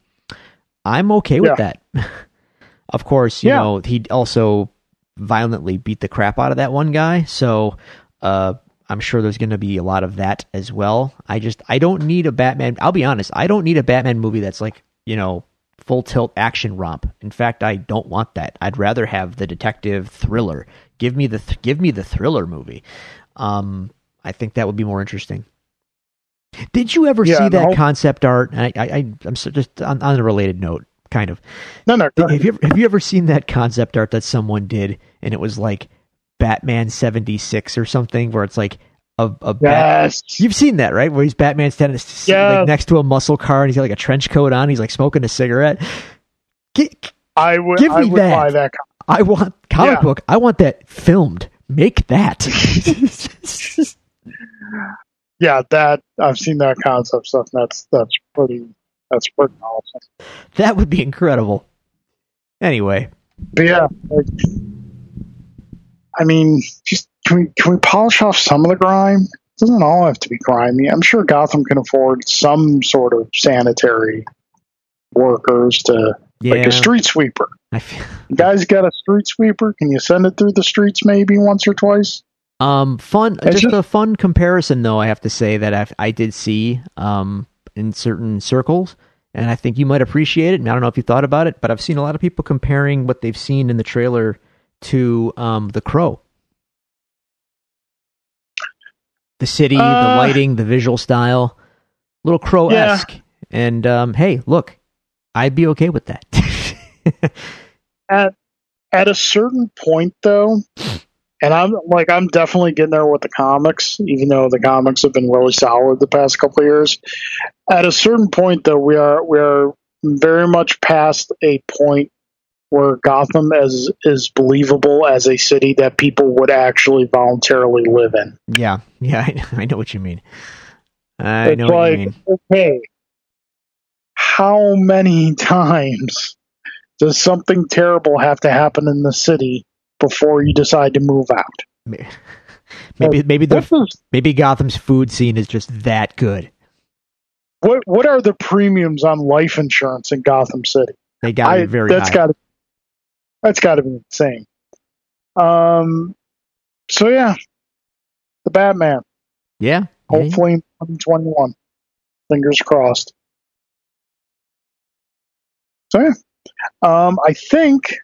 I'm okay with that. of course, you Yeah. know he also violently beat the crap out of that one guy, so uh, I'm sure there's going to be a lot of that as well. I just I don't need a Batman. I'll be honest, I don't need a Batman movie that's like you know full tilt action romp. In fact, I don't want that. I'd rather have the detective thriller. Give me the th- give me the thriller movie. Um, I think that would be more interesting. Did you ever Yeah, see that whole- concept art? I, I, I I'm so just on, on a related note, kind of. no, no. Have you ever, have you ever seen that concept art that someone did, and it was like Batman seventy six or something, where it's like a, a Bat- yes, You've seen that, right? Where he's Batman standing s- Yeah. like, next to a muscle car, and he's got like a trench coat on. He's like smoking a cigarette. Get, I would, give I me would that. buy that. I want comic Yeah. book. I want that filmed. Make that. Yeah, that I've seen that concept stuff. That's that's pretty that's pretty awesome. that would be incredible. Anyway, But yeah, like, I mean, just can we can we polish off some of the grime? It doesn't all have to be grimy. I'm sure Gotham can afford some sort of sanitary workers to yeah, like a street sweeper. I feel, You guys got a street sweeper? Can you send it through the streets maybe once or twice? um, fun. Just just- a fun comparison, though. I have to say that I, I did see um in certain circles, and I think you might appreciate it. And I don't know if you thought about it, but I've seen a lot of people comparing what they've seen in the trailer to um the Crow. The city, the Uh, lighting, the visual style, little crow esque. And um, hey, look, I'd be okay with that. At at a certain point though, and I'm like I'm definitely getting there with the comics, even though the comics have been really solid the past couple of years. At a certain point though, we are we are very much past a point where Gotham is is believable as a city that people would actually voluntarily live in. yeah, yeah, I, I know what you mean. I it's know what like, you mean. okay, how many times does something terrible have to happen in the city before you decide to move out? Maybe, maybe the maybe Gotham's food scene is just that good. What what are the premiums on life insurance in Gotham City? They got I, it very that's high. got to that's got to be insane. Um, so yeah, the Batman. yeah, yeah, Hopefully in 2021. Fingers crossed. So yeah, um, I think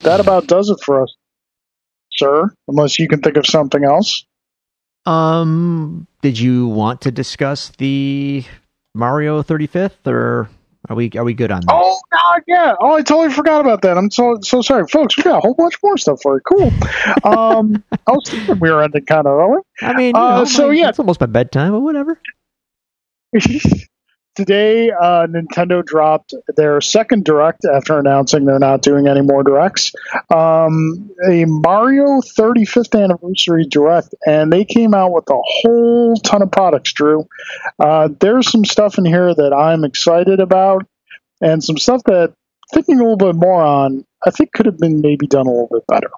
that about does it for us, sir. Unless you can think of something else. Um, did you want to discuss the Mario 35th, or are we are we good on that? Oh God, yeah. Oh, I totally forgot about that. I'm so so sorry, folks. We got a whole bunch more stuff for you. Cool. Um, I was thinking we were ending kind of early. I mean, uh, know, so my- yeah. it's almost my bedtime, but whatever. Today, uh, Nintendo dropped their second direct after announcing they're not doing any more directs. Um, a Mario 35th anniversary direct, and they came out with a whole ton of products. Drew, uh, there's some stuff in here that I'm excited about, and some stuff that thinking a little bit more on, I think could have been maybe done a little bit better.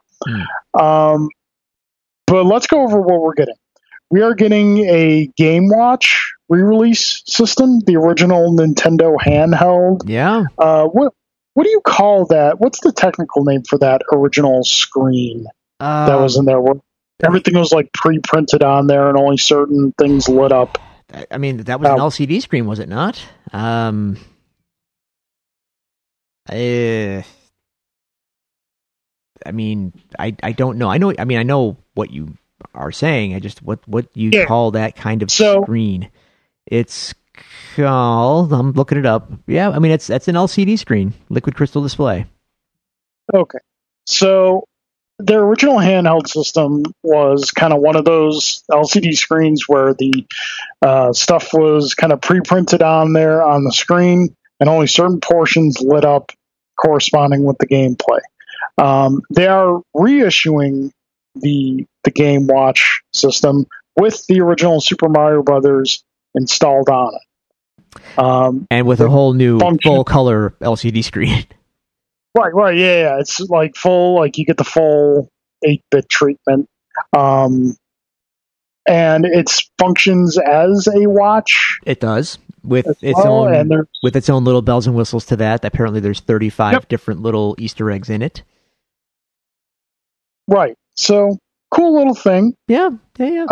Um, but let's go over what we're getting. We are getting a Game Watch re-release system, the original Nintendo handheld. Yeah, Uh, what what do you call that? What's the technical name for that original screen uh, that was in there? Where everything was like pre-printed on there, and only certain things lit up. I- mean, that was an Uh, LCD screen, was it not? Um, I, I mean, I I don't know. I know. I mean, I know what you are saying. I just what what you Yeah. call that kind of So- screen. It's called. I'm looking it up. Yeah, I mean it's that's an LCD screen, liquid crystal display. Okay. So their original handheld system was kind of one of those LCD screens where the uh, stuff was kind of pre-printed on there on the screen, and only certain portions lit up corresponding with the gameplay. Um, they are reissuing the the Game Watch system with the original Super Mario Brothers installed on it, um, and with a whole new function- full color LCD screen. Right, right, yeah, yeah. It's like full, like you get the full eight bit treatment, um, and it functions as a watch It does with its well, own with its own little bells and whistles to that. Apparently, there's 35 Yep. different little Easter eggs in it. right. So cool little thing. Yeah, yeah, yeah.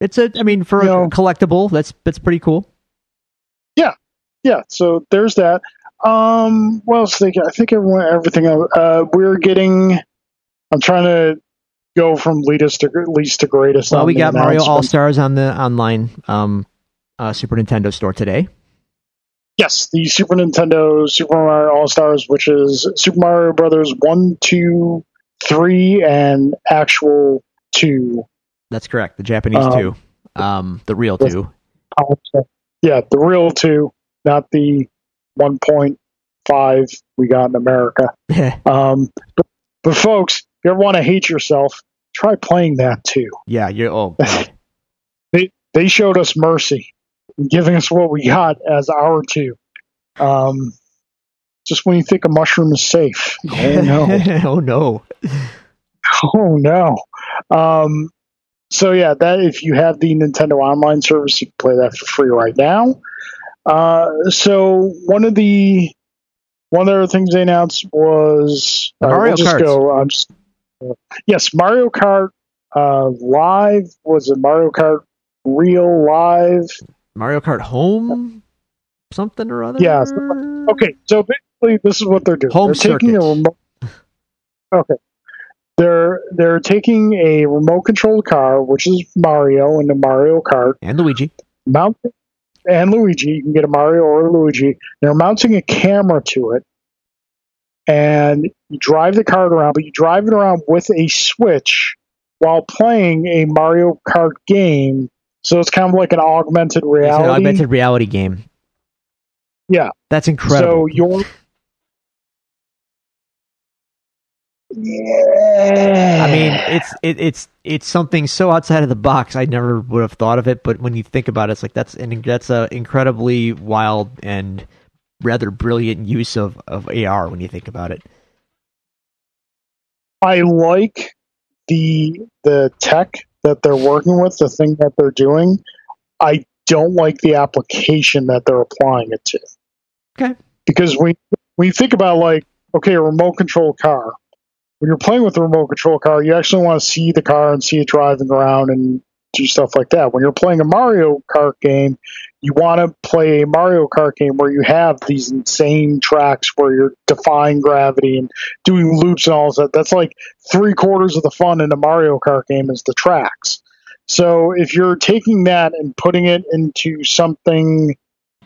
It's a. I mean, for you a know- collectible, that's that's pretty cool. yeah, yeah. so there's that. Um, what else? Think I think everyone, everything. Uh, we're getting. I'm trying to go from least to least to greatest. Well, we got Mario All. Stars on the online um, uh, Super Nintendo store today. Yes, the Super Nintendo Super Mario All Stars, which is Super Mario Brothers one, two, three, and actual two. That's correct. The Japanese Um, two, um, the real two. Yeah, the real two, not the one point five we got in America. Um, but, but folks, if you ever want to hate yourself, try playing that too. yeah, you're. Oh. They they showed us mercy, giving us what we got as our two. Um, just when you think a mushroom is safe, oh no, oh no. oh no. Um, so yeah, that if you have the Nintendo Online service, you can play that for free right now. Uh, so one of the one of the other things they announced was right, Mario we'll Karts. go. I'm just, yes, Mario Kart uh, Live was it Mario Kart Real Live? Mario Kart Home, something or other. Yeah, Okay, so basically, this is what they're doing. Home they're taking a circuit. remote. Okay, they're they're taking a remote controlled car, which is Mario and the Mario Kart, and Luigi. mounting and Luigi. You can get a Mario or a Luigi. They're mounting a camera to it, and you drive the cart around, but you drive it around with a switch while playing a Mario Kart game. So it's kind of like an augmented It's an reality. augmented reality game. Yeah. That's incredible. So you're. Yeah. I mean, it's it, it's it's something so outside of the box. I never would have thought of it, but when you think about it, it's like that's an that's a incredibly wild and rather brilliant use of of AR when you think about it. I like the the tech that they're working with, the thing that they're doing. I don't like the application that they're applying it to. Okay. Because when when you think about like, okay, a remote control car, when you're playing with a remote control car, you actually want to see the car and see it driving around and do stuff like that. When you're playing a Mario Kart game, you want to play a Mario Kart game where you have these insane tracks where you're defying gravity and doing loops and all that. That's like three quarters of the fun in a Mario Kart game is the tracks. So if you're taking that and putting it into something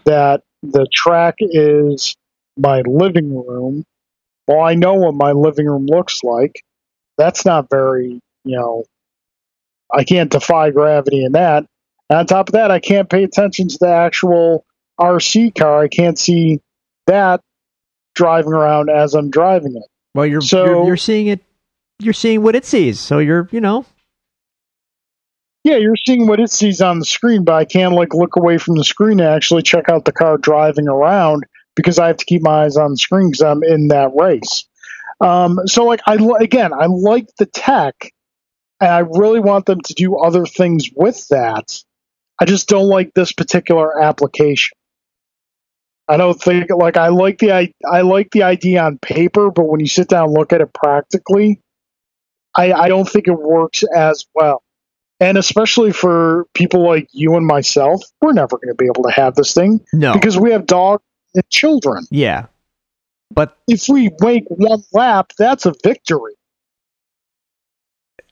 that the track is my living room, well, I know what my living room looks like. That's not very, you know, I can't defy gravity in that. And on top of that, I can't pay attention to the actual RC car. I can't see that driving around as I'm driving it. Well, you're So- you're, you're seeing it. You're seeing what it sees, so you're you know Yeah, you're seeing what it sees on the screen, but I can't like look away from the screen and actually check out the car driving around because I have to keep my eyes on the screen because I'm in that race. Um, so like I again, I like the tech, and I really want them to do other things with that. I just don't like this particular application. I don't think like I like the I, I like the idea on paper, but when you sit down and look at it practically, I, I don't think it works as well. And especially for people like you and myself, we're never going to be able to have this thing no, because we have dogs and children. yeah, but If we make one lap, that's a victory.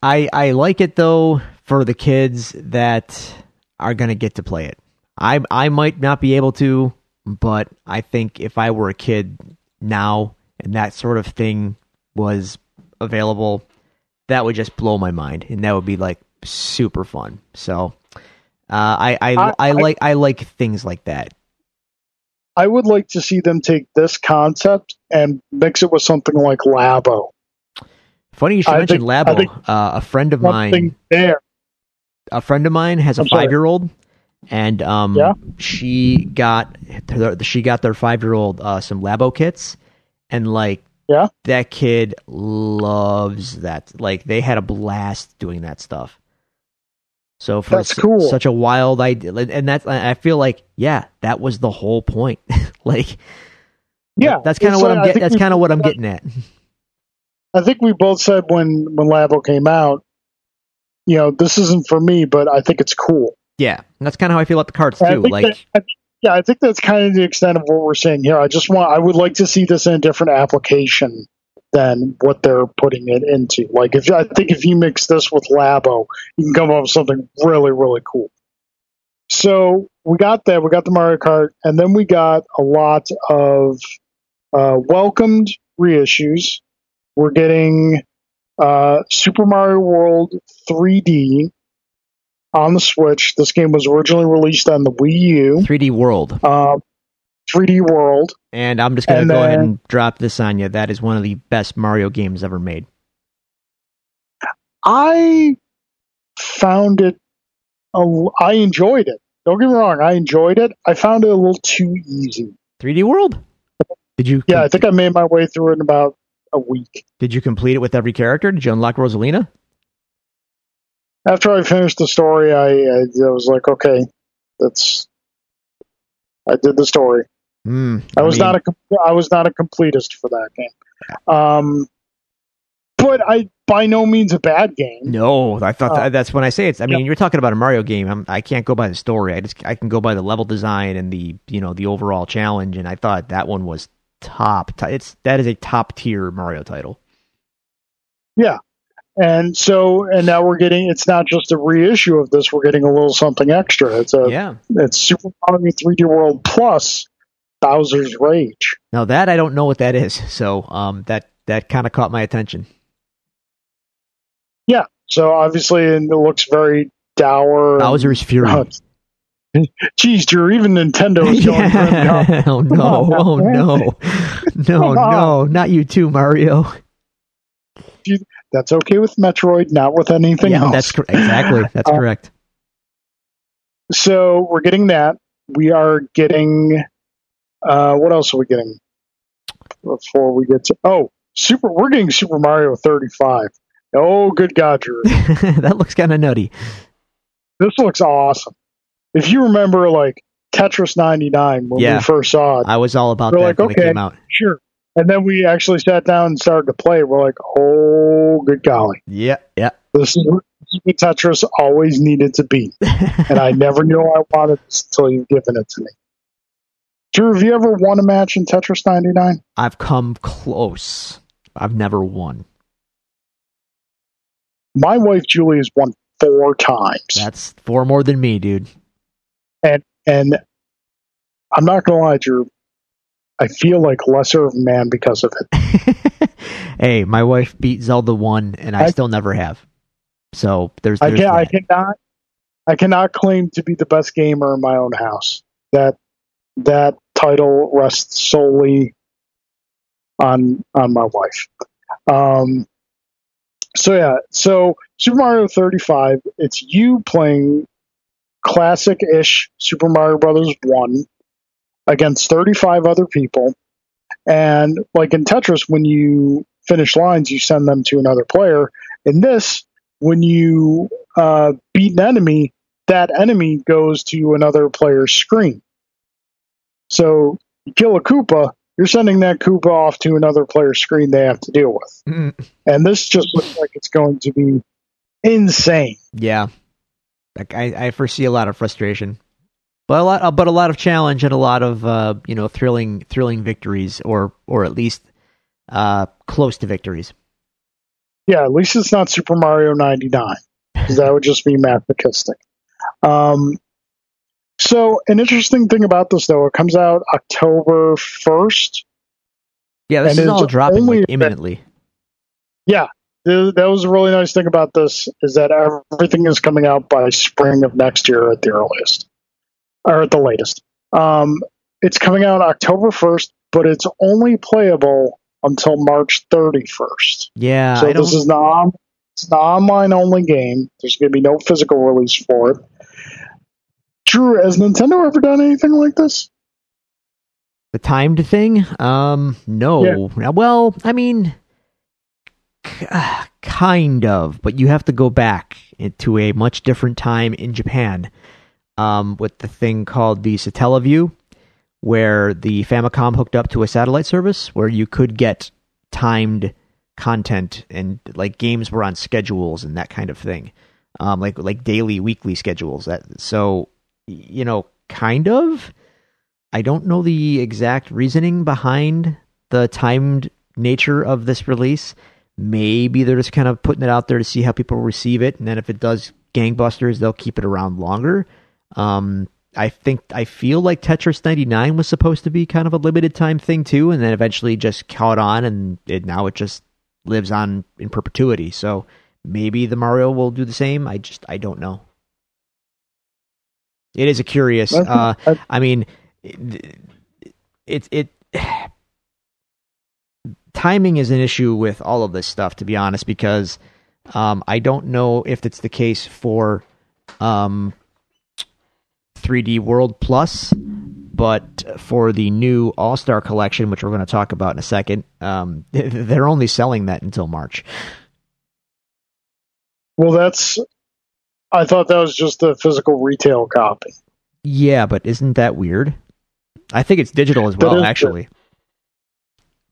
I I like it though for the kids that are gonna get to play it. I I might not be able to, but I think if I were a kid now and that sort of thing was available, that would just blow my mind, and that would be like super fun. So, uh, I, I, I I like I like things like that. I would like to see them take this concept and mix it with something like Labo. Funny you should I mention think- Labo. Think uh, a friend of mine, there. a friend of mine has a five year old, and um, Yeah? she got she got their five year old uh, some Labo kits, and like Yeah? that kid loves that. Like they had a blast doing that stuff. So for That's cool. such a wild idea, and that's I feel like yeah, that was the whole point. like Yeah, that's kind of what like- I'm getting. That's kind of what I'm getting at. I think we both said when when Labo came out, you know, this isn't for me, but I think it's cool. Yeah, and that's kind of how I feel about the cards too. Like that- I- yeah, I think that's kind of the extent of what we're saying here. I just want, I would like to see this in a different application than what they're putting it into. Like, if I think if you mix this with Labo, you can come up with something really, really cool. So we got that. We got the Mario Kart, and then we got a lot of uh, welcomed reissues. We're getting uh, Super Mario World 3D on the Switch. This game was originally released on the Wii U. 3D World, Um, 3D World. and I'm just gonna And go ahead and drop this on you. That is one of the best Mario games ever made. I found it. A, I enjoyed it. Don't get me wrong. I enjoyed it. I found it a little too easy. 3D World. Did you? Yeah, I think I made my way through it in about a week. Did you complete it with every character? Did you unlock Rosalina? After I finished the story, I, I, I was like, okay, that's. I did the story. Hmm. I was not a I was not a completist for that game. Um, but I by no means a bad game. No, I thought Uh, that, that's when I say it's. I mean, yeah. you're talking about a Mario game. I'm, I can't go by the story. I just I can go by the level design and the you know the overall challenge. And I thought that one was top. It's that is a top tier Mario title. Yeah, and so, and now we're getting. It's not just a reissue of this. We're getting a little something extra. It's a. Yeah. It's Super Mario 3D World plus Bowser's Rage. Now that I don't know what that is. So um that that kind of caught my attention. Yeah, so obviously, and it looks very dour. Bowser's Fury. Geez, Drew, even Nintendo is going. Yeah. Oh no! on Oh man. no! No! No! Not you too, Mario. That's okay with Metroid, not with anything yeah, else. that's cor- exactly that's Uh, correct. So we're getting that. We are getting. Uh, what else are we getting? Before we get to oh, super. We're getting Super Mario 35. Oh, good God, Drew! that looks kind of nutty. this looks awesome. If you remember, like Tetris 99 when Yeah. we first saw it, I was all about We're that like, when it okay. came out. sure. And then we actually sat down and started to play. We're like, oh, good golly, Yeah, yeah. this is this is what Tetris always needed to be. and I never knew I wanted this until you've given it to me. Drew, have you ever won a match in Tetris 99? I've come close. I've never won. My wife Julie has won four times, That's four more than me, dude. and and I'm not gonna lie, Drew. I feel like lesser of a man because of it. hey, my wife beat Zelda one, and I, I- still never have. So there's, I can I cannot I cannot claim to be the best gamer in my own house. That that title rests solely on on my wife. Um, so yeah, so Super Mario 35, it's you playing classic-ish Super Mario Brothers 1 against 35 other people. And like in Tetris when you finish lines, you send them to another player. In this, when you uh, beat an enemy, that enemy goes to another player's screen. So you kill a Koopa, you're sending that Koopa off to another player's screen they have to deal with. Mm, And this just looks like it's going to be insane. yeah, like I, I foresee a lot of frustration, but a lot, but a lot of challenge and a lot of uh, you know thrilling, thrilling victories, or or at least uh, close to victories. Yeah, at least it's not Super Mario 99, because that would just be masochistic. Um, So, an interesting thing about this, though, it comes out October 1st. Yeah, this is all dropping like, imminently. Yeah, th- that was a really nice thing about this is that everything is coming out by spring of next year at the earliest, or at the latest. Um, it's coming out October 1st, but it's only playable until March 31st. Yeah, so this is not it's an online only game. There's going to be no physical release for it. Drew, has Nintendo ever done anything like this? The timed thing? Um, no. Well, I mean, k- uh, kind of, but you have to go back to a much different time in Japan um, with the thing called the Satellaview, where the Famicom hooked up to a satellite service where you could get timed content and like games were on schedules and that kind of thing, um, like like daily, weekly schedules. That so you know, kind of. I don't know the exact reasoning behind the timed nature of this release. Maybe they're just kind of putting it out there to see how people receive it, and then if it does gangbusters, they'll keep it around longer. Um, I think I feel like Tetris 99 was supposed to be kind of a limited time thing too, and then eventually just caught on, and it, now it just lives on in perpetuity. So maybe the Mario will do the same. I just I don't know. It is a curious. I Uh, I- I mean, it, it it timing is an issue with all of this stuff, to be honest, because um, I don't know if it's the case for um, 3D World Plus, but for the new All Star Collection, which we're going to talk about in a second, um, they're only selling that until March. Well, that's. I thought that was just a physical retail copy. Yeah, but isn't that weird? I think it's digital as well, actually.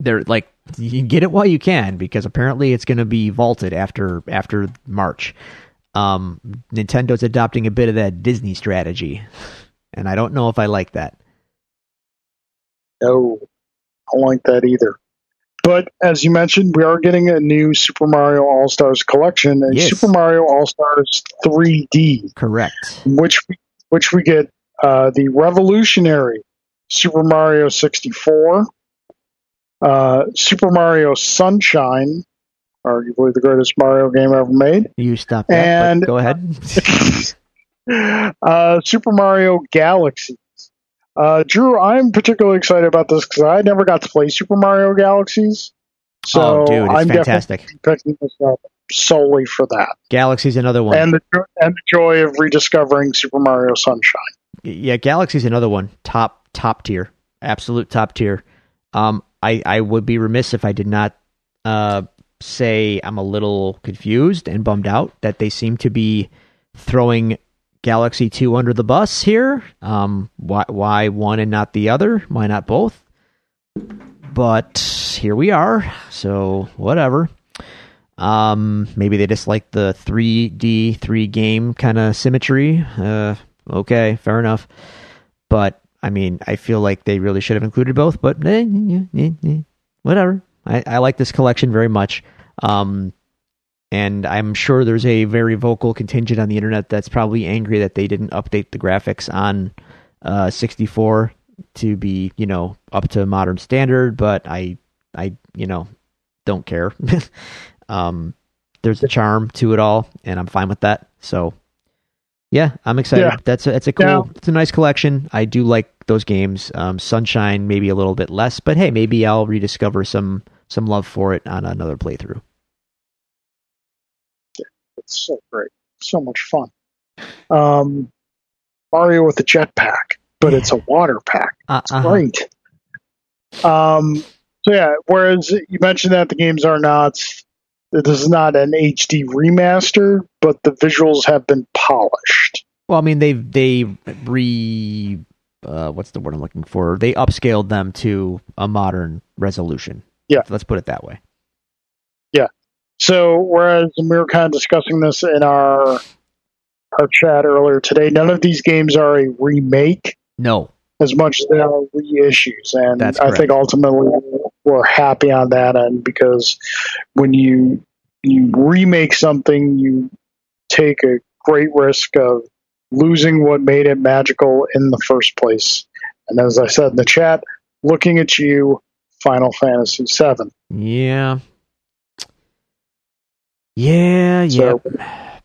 They're like you can get it while you can because apparently it's going to be vaulted after after March. Um, Nintendo's adopting a bit of that Disney strategy, and I don't know if I like that. No, I don't like that either. But as you mentioned, we are getting a new Super Mario All Stars collection, and Yes. Super Mario All Stars 3D, Correct. which we, which we get uh, the revolutionary Super Mario 64, uh, Super Mario Sunshine, arguably the greatest Mario game ever made, You stop that. but And- go ahead. uh, Super Mario Galaxies. Uh, Drew, I'm particularly excited about this because I never got to play Super Mario Galaxies. So oh, dude, it's I'm fantastic. definitely picking this up solely for that. Galaxy's another one. And the, and the joy of rediscovering Super Mario Sunshine. yeah, Galaxy's another one. Top top tier, absolute top tier. Um, I I would be remiss if I did not uh say I'm a little confused and bummed out that they seem to be throwing Galaxy Two under the bus here. Um, why why one and not the other? Why not both? But here we are. So whatever. Um, maybe they just like the 3D three game kind of symmetry. Uh, okay, fair enough. But I mean, I feel like they really should have included both. But eh, eh, eh, eh, whatever. I, I like this collection very much. Um, and I'm sure there's a very vocal contingent on the internet that's probably angry that they didn't update the graphics on uh, 64 to be, you know, up to modern standard. But I, I, you know, don't care. um, there's a charm to it all, and I'm fine with that. So, yeah, I'm excited. Yeah. That's a, it's a cool, Now- it's a nice collection. I do like those games. Um, Sunshine maybe a little bit less, but hey, maybe I'll rediscover some some love for it on another playthrough. It's so great. So much fun. Um, Mario with a jetpack, but it's a water pack. Uh, It's great. Um, so yeah, whereas you mentioned that the games are not, this is not an HD remaster, but the visuals have been polished. Well, I mean, they they re uh, what's the word I'm looking for? They upscaled them to a modern resolution. Yeah. let's put it that way. So whereas we were kind of discussing this in our our chat earlier today, none of these games are a remake No, as much as they are reissues, and That's I correct. think ultimately we're happy on that end because when you you remake something, you take a great risk of losing what made it magical in the first place. And as I said in the chat, looking at you, Final Fantasy VII. Yeah. Yeah, So- yeah.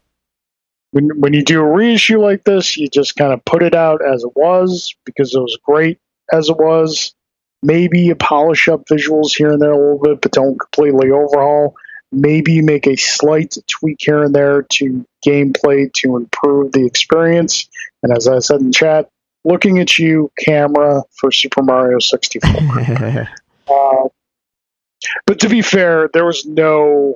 When when you do a reissue like this, you just kind of put it out as it was because it was great as it was. Maybe you polish up visuals here and there a little bit, but don't completely overhaul. Maybe make a slight tweak here and there to gameplay to improve the experience. And as I said in chat, looking at you, camera for Super Mario 64. Uh, but to be fair, there was no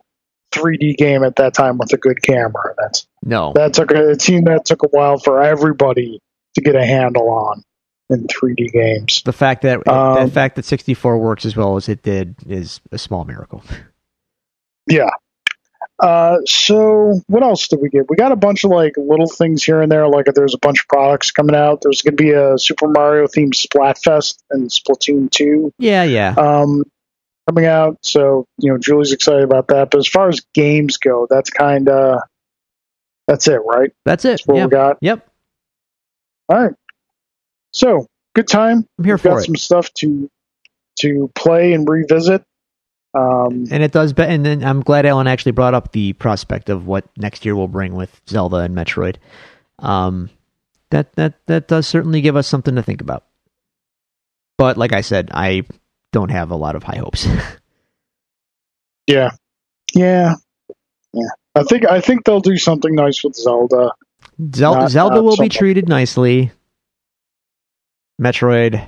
3D game at that time with a good camera. That's no. that took a it seemed that took a while for everybody to get a handle on in 3D games. The fact that Um, the fact that 64 works as well as it did is a small miracle. Yeah. Uh, so what else did we get? We got a bunch of like little things here and there. Like there's a bunch of products coming out. There's going to be a Super Mario themed Splatfest and Splatoon 2 Yeah, yeah. um, coming out. So you know, Julie's excited about that. But as far as games go, that's kind of that's it, right? That's it. That's what Yeah. we got. Yep. All right. So good time. I'm here We've for got it. some stuff to to play and revisit. Um, And it does, be- and then I'm glad Alan actually brought up the prospect of what next year will bring with Zelda and Metroid. Um, that that that does certainly give us something to think about. But like I said, I don't have a lot of high hopes. yeah, yeah, yeah. I think I think they'll do something nice with Zelda. Zelda, Not- Zelda not will so be treated nicely. Metroid.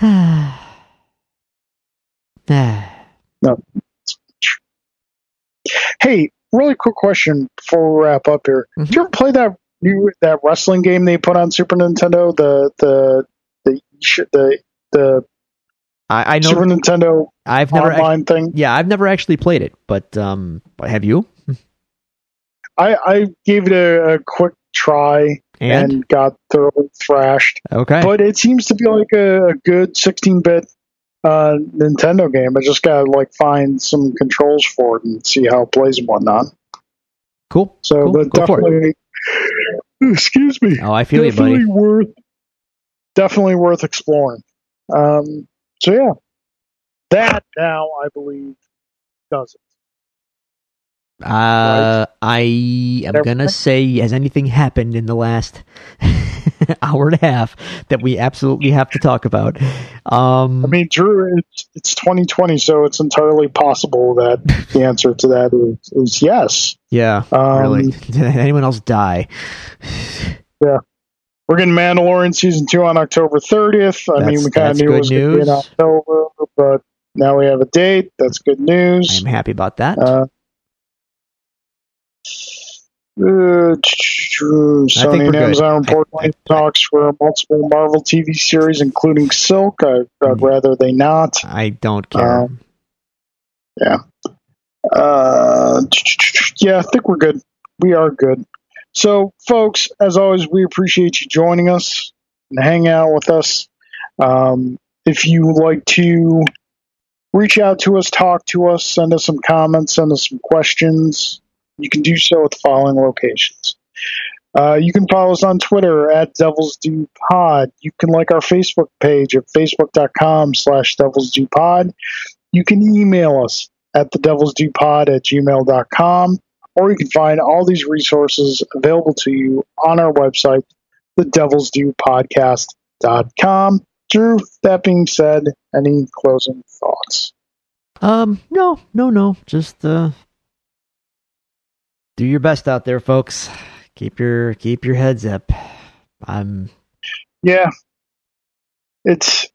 no. Hey, really quick question before we wrap up here. Mhm. Did you ever play that new that wrestling game they put on Super Nintendo? The the the the the I, I know. Super Nintendo I've never. act- online thing. yeah, I've never actually played it, but um, have you? I I gave it a, a quick try And, and got thoroughly thrashed. okay, but it seems to be like a, a good 16-bit uh, Nintendo game. I just gotta like find some controls for it and see how it plays and whatnot. cool. So, Cool. but Go for it. definitely, excuse me, Oh, I feel you, buddy. definitely worth, definitely worth exploring. Um, so yeah, that now I believe does it. Uh, I am gonna say, has anything happened in the last hour and a half that we absolutely have to talk about? Um, I mean, Drew, it's, it's 2020, so it's entirely possible that the answer to that is, is yes. yeah, Um, really. Did anyone else die? We're getting Mandalorian season two on October 30th. I mean, we kind of knew it was going to be in. October, but now we have a date. That's good news. I'm happy about that. Uh, uh, Sony and. Amazon reportedly talks for multiple Marvel TV series, including Silk. I, I'd Mm. rather they not. I don't care. um, Uh, yeah, I think we're good. We are good. So, folks, as always, we appreciate you joining us and hang out with us. Um, if you like to reach out to us, talk to us, send us some comments, send us some questions, you can do so at the following locations. Uh, you can follow us on Twitter at Devils Due Pod. You can like our Facebook page at facebook.com slash Devils Due Pod. You can email us at the Devils Due Pod at gmail.com, or you can find all these resources available to you on our website, the Devils Due Drew, that being said, any closing thoughts? Um, no, no, no. Just uh, do your best out there, folks. Keep your keep your heads up. I'm Yeah. It's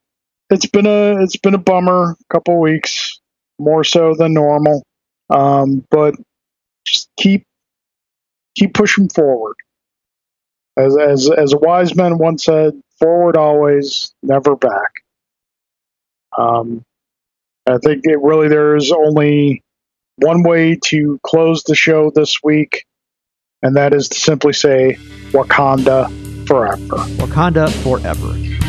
it's been a it's been a bummer couple weeks, more so than normal. Um, but just keep keep pushing forward. As as as a wise man once said, forward always, never back. Um, I think it really there is only one way to close the show this week, and that is to simply say Wakanda forever. Wakanda forever.